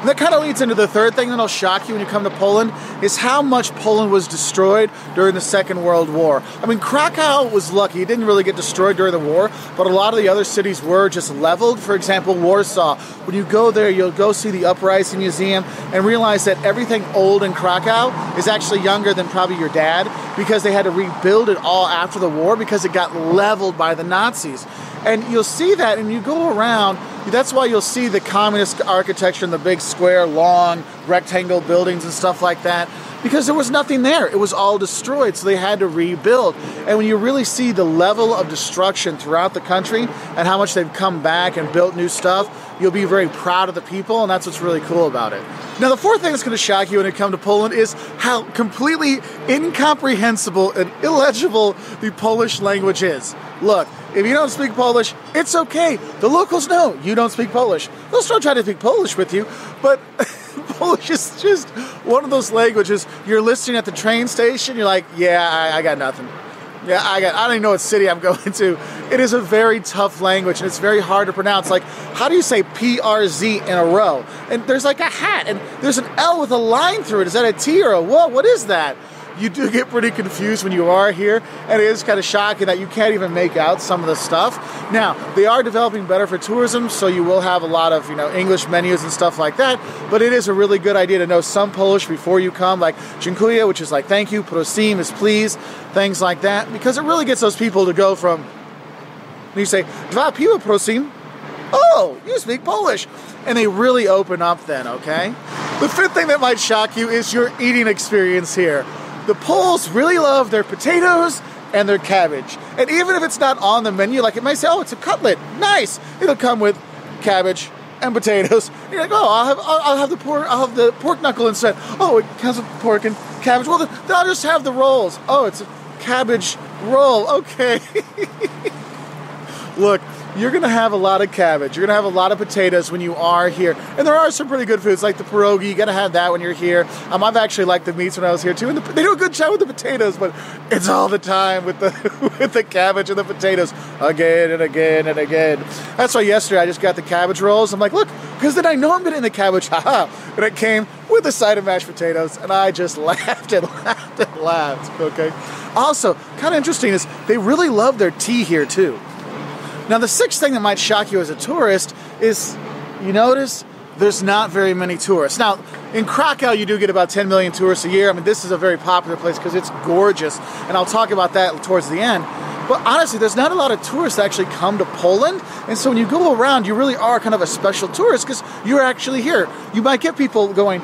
And that kind of leads into the third thing that'll shock you when you come to Poland is how much Poland was destroyed during the Second World War. I mean, Krakow was lucky; it didn't really get destroyed during the war, but a lot of the other cities were just leveled. For example, Warsaw. When you go there, you'll go see the Uprising Museum and realize that everything old in Krakow is actually younger than probably your dad because they had to rebuild it all after the war because it got leveled by the Nazis. And you'll see that, and you go around. That's why you'll see the communist architecture and the big square, long rectangle buildings and stuff like that. Because there was nothing there. It was all destroyed, so they had to rebuild. And when you really see the level of destruction throughout the country and how much they've come back and built new stuff, you'll be very proud of the people, and that's what's really cool about it. Now, the fourth thing that's going to shock you when you come to Poland is how completely incomprehensible and illegible the Polish language is. Look, if you don't speak Polish, it's okay. The locals know you don't speak Polish. They'll still try to speak Polish with you, but [laughs] Polish is just one of those languages. You're listening at the train station, you're like, yeah, I, I got nothing. Yeah, I got. I don't even know what city I'm [laughs] going to. It is a very tough language, and it's very hard to pronounce. Like, how do you say PRZ in a row? And there's like a hat, and there's an L with a line through it. Is that a T or a what? What is that? You do get pretty confused when you are here, and it is kind of shocking that you can't even make out some of the stuff. Now, they are developing better for tourism, so you will have a lot of you know English menus and stuff like that. But it is a really good idea to know some Polish before you come, like dziękuję, which is like thank you, prosim is please, things like that, because it really gets those people to go from. You say dwa piwa prosim. Oh, you speak Polish. And they really open up then, okay? The fifth thing that might shock you is your eating experience here the Poles really love their potatoes and their cabbage. And even if it's not on the menu, like it might say, oh, it's a cutlet, nice. It'll come with cabbage and potatoes. [laughs] And you're like, oh, I'll have, I'll, I'll, have the pork, I'll have the pork knuckle instead. Oh, it comes with pork and cabbage. Well, then I'll just have the rolls. Oh, it's a cabbage roll. Okay. [laughs] Look, you're going to have a lot of cabbage. You're going to have a lot of potatoes when you are here. And there are some pretty good foods like the pierogi. You got to have that when you're here. Um, I've actually liked the meats when I was here too. And the, they do a good job with the potatoes, but it's all the time with the [laughs] with the cabbage and the potatoes again and again and again. That's why yesterday I just got the cabbage rolls. I'm like, look, because then I know I'm getting the cabbage. [laughs] Haha. and it came with a side of mashed potatoes, and I just [laughs] laughed and laughed and laughed. Okay. Also, kind of interesting is they really love their tea here too. Now, the sixth thing that might shock you as a tourist is you notice there's not very many tourists. Now, in Krakow, you do get about 10 million tourists a year. I mean, this is a very popular place because it's gorgeous, and I'll talk about that towards the end. But honestly, there's not a lot of tourists that actually come to Poland, and so when you go around, you really are kind of a special tourist because you're actually here. You might get people going,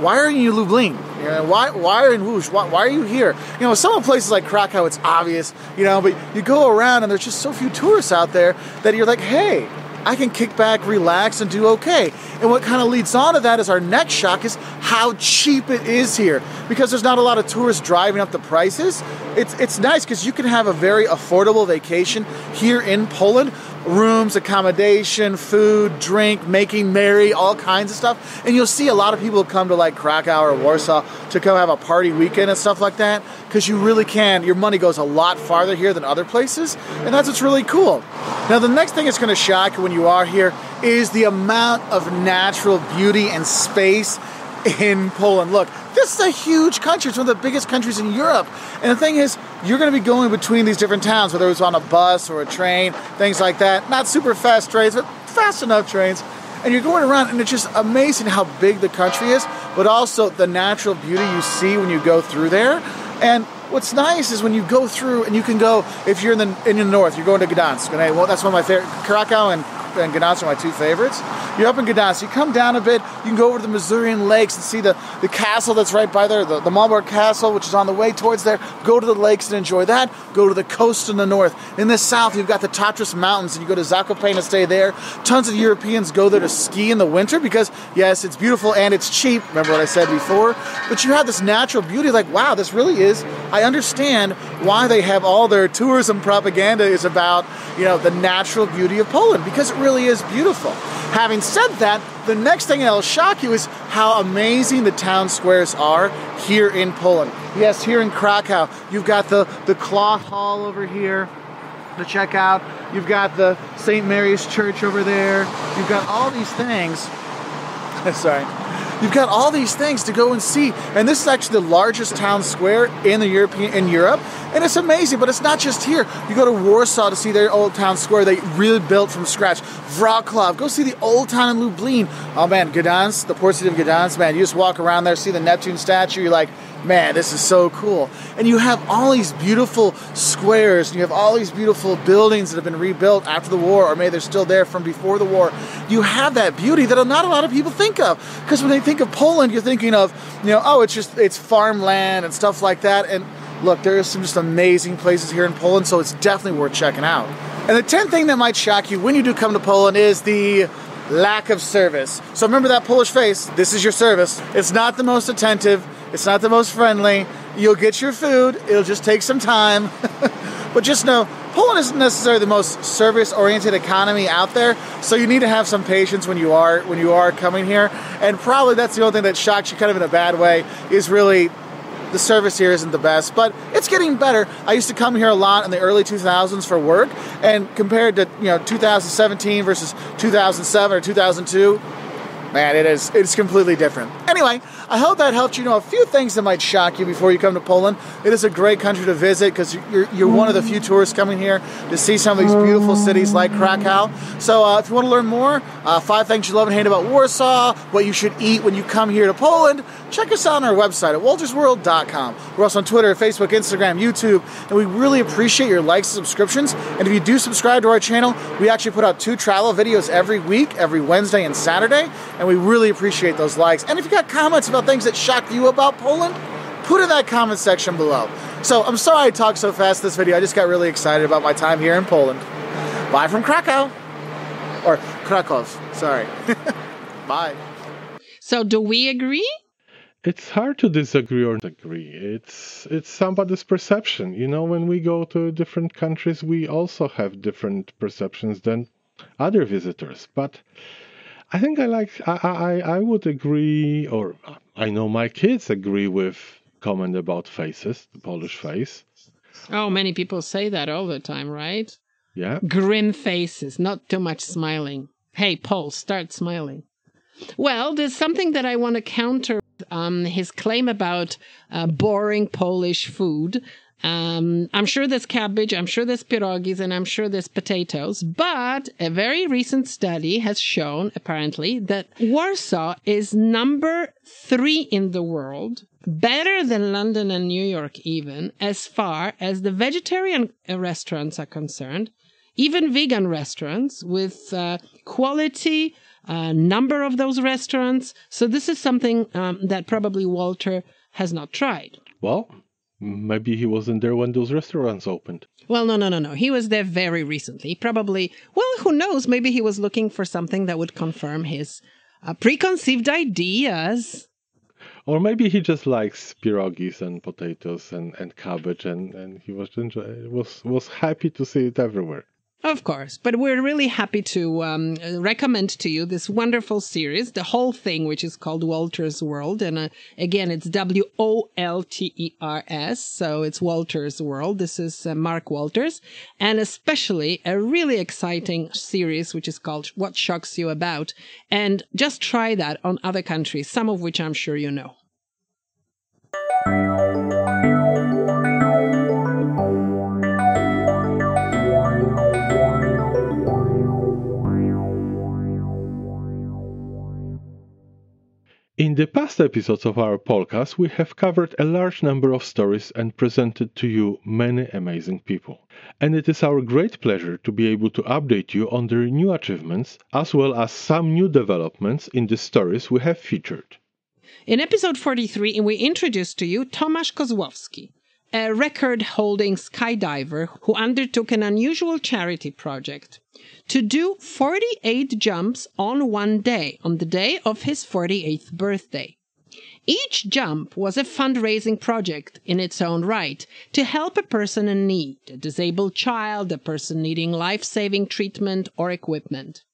why are you in Lublin? You know, why why are in Łódź? Why, why, are you here? You know, some places like Krakow, it's obvious. You know, but you go around and there's just so few tourists out there that you're like, hey, I can kick back, relax, and do okay. And what kind of leads on to that is our next shock is how cheap it is here. Because there's not a lot of tourists driving up the prices. It's it's nice because you can have a very affordable vacation here in Poland rooms, accommodation, food, drink, making merry, all kinds of stuff. And you'll see a lot of people come to like Krakow or Warsaw to come have a party weekend and stuff like that because you really can. Your money goes a lot farther here than other places, and that's what's really cool. Now, the next thing that's going to shock you when you are here is the amount of natural beauty and space in Poland. Look, this is a huge country. It's one of the biggest countries in Europe. And the thing is, you're going to be going between these different towns, whether it's on a bus or a train, things like that. Not super fast trains, but fast enough trains. And you're going around, and it's just amazing how big the country is, but also the natural beauty you see when you go through there. And what's nice is when you go through, and you can go if you're in the in the north, you're going to Gdansk. And well, that's one of my favorite Krakow and and Gdansk are my two favorites. You're up in Gdansk. You come down a bit. You can go over to the Masurian Lakes and see the, the castle that's right by there, the, the Malbork Castle, which is on the way towards there. Go to the lakes and enjoy that. Go to the coast in the north. In the south, you've got the Tatras Mountains, and you go to Zakopane to stay there. Tons of Europeans go there to ski in the winter because, yes, it's beautiful and it's cheap. Remember what I said before? But you have this natural beauty like, wow, this really is. I understand why they have all their tourism propaganda is about, you know, the natural beauty of Poland because it really is beautiful. Having said that, the next thing that'll shock you is how amazing the town squares are here in Poland. Yes, here in Krakow, you've got the, the cloth hall over here to check out. You've got the St. Mary's Church over there. You've got all these things. [laughs] Sorry. You've got all these things to go and see, and this is actually the largest town square in the European in Europe, and it's amazing. But it's not just here. You go to Warsaw to see their old town square they really built from scratch. Wrocław, go see the old town in Lublin. Oh man, Gdansk, the port city of Gdansk, man. You just walk around there, see the Neptune statue. You're like, man, this is so cool. And you have all these beautiful squares, and you have all these beautiful buildings that have been rebuilt after the war, or maybe they're still there from before the war. You have that beauty that not a lot of people think of. Because when they think of Poland, you're thinking of, you know, oh, it's just it's farmland and stuff like that. And look, there are some just amazing places here in Poland, so it's definitely worth checking out. And the 10th thing that might shock you when you do come to Poland is the lack of service. So remember that Polish face. This is your service. It's not the most attentive. It's not the most friendly. You'll get your food. It'll just take some time. [laughs] but just know, Poland isn't necessarily the most service-oriented economy out there, so you need to have some patience when you are when you are coming here. And probably that's the only thing that shocks you kind of in a bad way is really the service here isn't the best, but it's getting better. I used to come here a lot in the early 2000s for work, and compared to you know 2017 versus 2007 or 2002, man, it is it's completely different. Anyway, I hope that helped you know a few things that might shock you before you come to Poland. It is a great country to visit because you're, you're one of the few tourists coming here to see some of these beautiful cities like Krakow. So uh, if you want to learn more, uh, five things you love and hate about Warsaw, what you should eat when you come here to Poland, check us out on our website at woltersworld.com. We're also on Twitter, Facebook, Instagram, YouTube, and we really appreciate your likes and subscriptions. And if you do subscribe to our channel, we actually put out two travel videos every week, every Wednesday and Saturday, and we really appreciate those likes. And if you got comments about things that shocked you about Poland, put in that comment section below. So I'm sorry I talked so fast this video. I just got really excited about my time here in Poland. Bye from Krakow. Or Krakow, sorry. [laughs] Bye. So do we agree? It's hard to disagree or agree. It's it's somebody's perception. You know, when we go to different countries, we also have different perceptions than other visitors. But I think I like I I, I would agree, or I know my kids agree with comment about faces, the Polish face. Oh, many people say that all the time, right? Yeah. Grim faces, not too much smiling. Hey, Paul, start smiling. Well, there's something that I want to counter um, his claim about uh, boring Polish food. Um, I'm sure there's cabbage, I'm sure there's pierogies, and I'm sure there's potatoes. But a very recent study has shown, apparently, that Warsaw is number three in the world, better than London and New York, even, as far as the vegetarian uh, restaurants are concerned, even vegan restaurants with uh, quality a number of those restaurants. So this is something um, that probably Walter has not tried. Well, maybe he wasn't there when those restaurants opened. Well, no, no, no, no. He was there very recently. Probably, well, who knows? Maybe he was looking for something that would confirm his uh, preconceived ideas. Or maybe he just likes pierogies and potatoes and, and cabbage, and, and he was enjoy, was was happy to see it everywhere. Of course, but we're really happy to um, recommend to you this wonderful series, the whole thing, which is called Wolter's World. And uh, again, it's W O L T E R S. So it's Wolter's World. This is uh, Mark Wolters. And especially a really exciting series, which is called What Shocks You About. And just try that on other countries, some of which I'm sure you know. The past episodes of our podcast, we have covered a large number of stories and presented to you many amazing people. And it is our great pleasure to be able to update you on their new achievements as well as some new developments in the stories we have featured. In episode 43, we introduced to you Tomasz Kozłowski, a record holding skydiver who undertook an unusual charity project to do 48 jumps on one day, on the day of his 48th birthday. Each jump was a fundraising project in its own right to help a person in need, a disabled child, a person needing life saving treatment or equipment.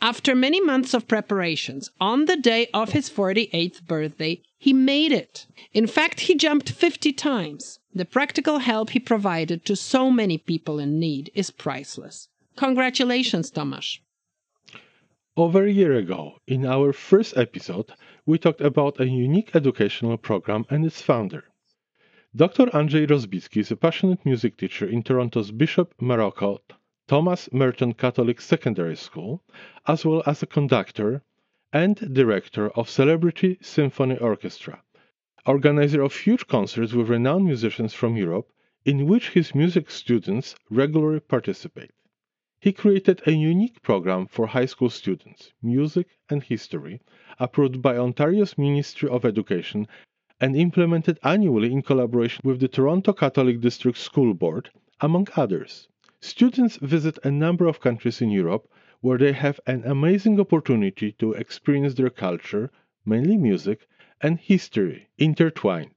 After many months of preparations, on the day of his 48th birthday, he made it. In fact, he jumped 50 times. The practical help he provided to so many people in need is priceless. Congratulations, Tomasz. Over a year ago, in our first episode, we talked about a unique educational program and its founder. Dr. Andrzej Rozbicki is a passionate music teacher in Toronto's Bishop Marrocco Thomas Merton Catholic Secondary School, as well as a conductor and director of Celebrity Symphony Orchestra, organizer of huge concerts with renowned musicians from Europe, in which his music students regularly participate. He created a unique program for high school students, music and history, approved by Ontario's Ministry of Education and implemented annually in collaboration with the Toronto Catholic District School Board, among others. Students visit a number of countries in Europe where they have an amazing opportunity to experience their culture, mainly music, and history intertwined.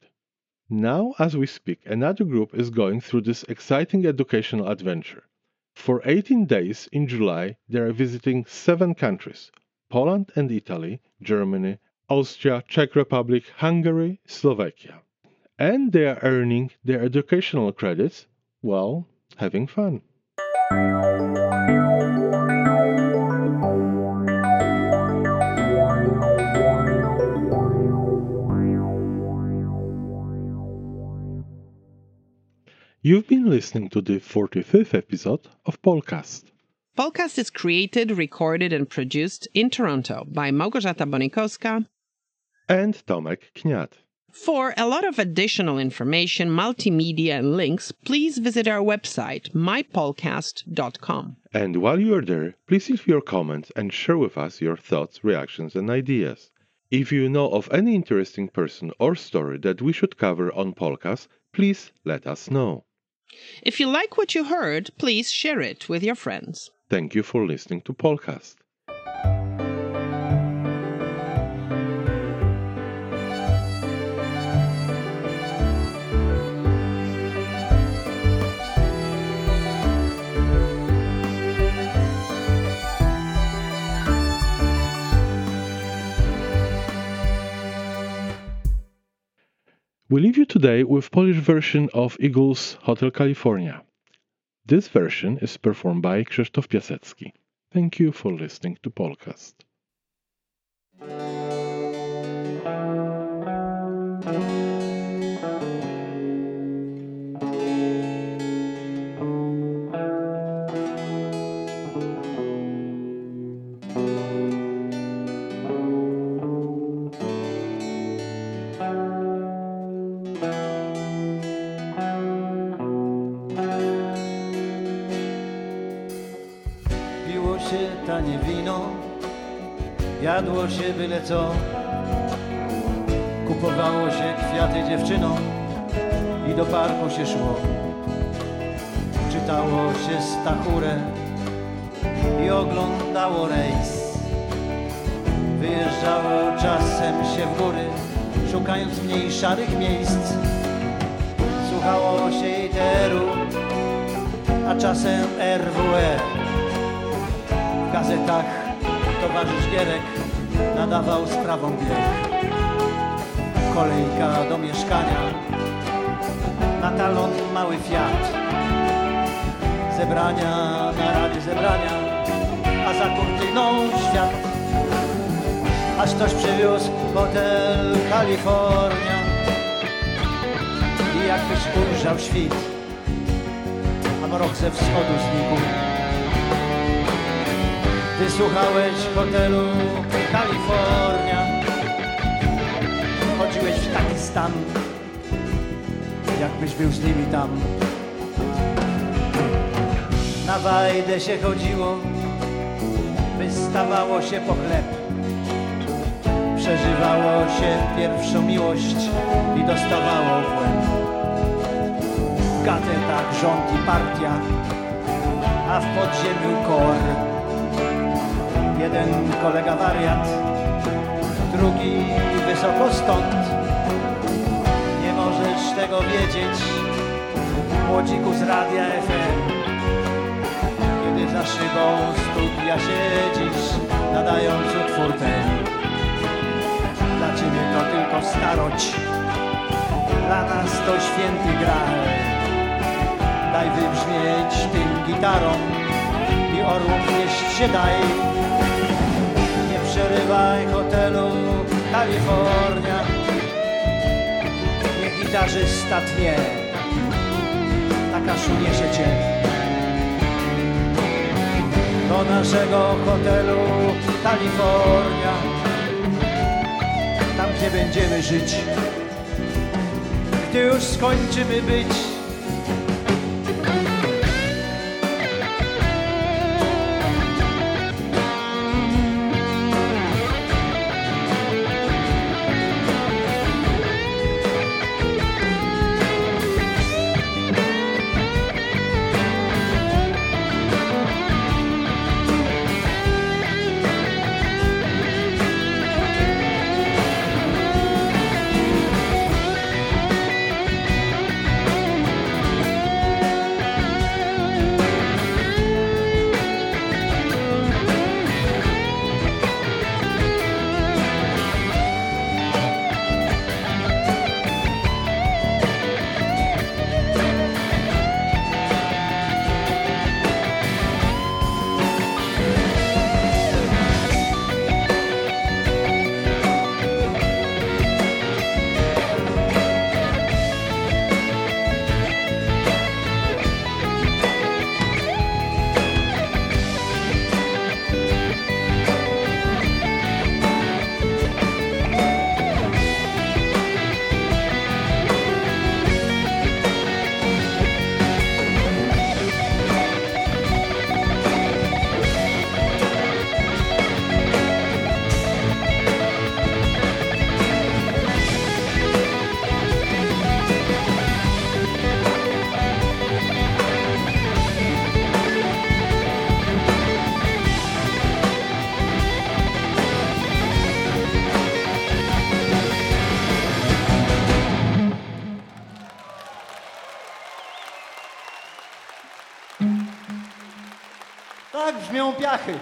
Now, as we speak, another group is going through this exciting educational adventure. For 18 days in July, they are visiting seven countries Poland and Italy, Germany, Austria, Czech Republic, Hungary, Slovakia. And they are earning their educational credits while having fun. You've been listening to the 45th episode of Polcast. Polcast is created, recorded, and produced in Toronto by Małgorzata Bonikowska and Tomek Kniat. For a lot of additional information, multimedia, and links, please visit our website, mypolcast.com. And while you're there, please leave your comments and share with us your thoughts, reactions, and ideas. If you know of any interesting person or story that we should cover on Polcast, please let us know. If you like what you heard, please share it with your friends. Thank you for listening to Polcast. We leave you today with Polish version of Eagles' Hotel California. This version is performed by Krzysztof Piasecki. Thank you for listening to Polcast. Jadło się byle co. Kupowało się kwiaty dziewczynom i do parku się szło. Czytało się stachurę i oglądało rejs. Wyjeżdżało czasem się w góry, szukając mniej szarych miejsc. Słuchało się iteru, a czasem RWE. W gazetach towarzysz Gierek nadawał sprawą bieg. Kolejka do mieszkania, na talon mały Fiat. Zebrania, narady zebrania, a za kurtyną świat. Aż ktoś przywiózł hotel Kalifornia i jakbyś ujrzał świt, a mrok ze wschodu znikł. Wysłuchałeś hotelu Kalifornia wchodziłeś w taki stan, jakbyś był z nimi tam. Na wajdę się chodziło, wystawało się po chleb. Przeżywało się pierwszą miłość i dostawało w łeb. W gazetach rząd i partia, a w podziemiu kor. Jeden kolega wariat, drugi wysoko stąd. Nie możesz tego wiedzieć, młodziku z radia FM. Kiedy za szybą studia siedzisz, nadając utwór ten. Dla ciebie to tylko starość, dla nas to święty graal. Daj wybrzmieć tym gitarom i orłom wnieść się daj. Nie przerywaj hotelu Kalifornia. Nie gitarzysta tnie, taka szuniesie cię. Do naszego hotelu Kalifornia, tam gdzie będziemy żyć, gdy już skończymy być. Пяхи.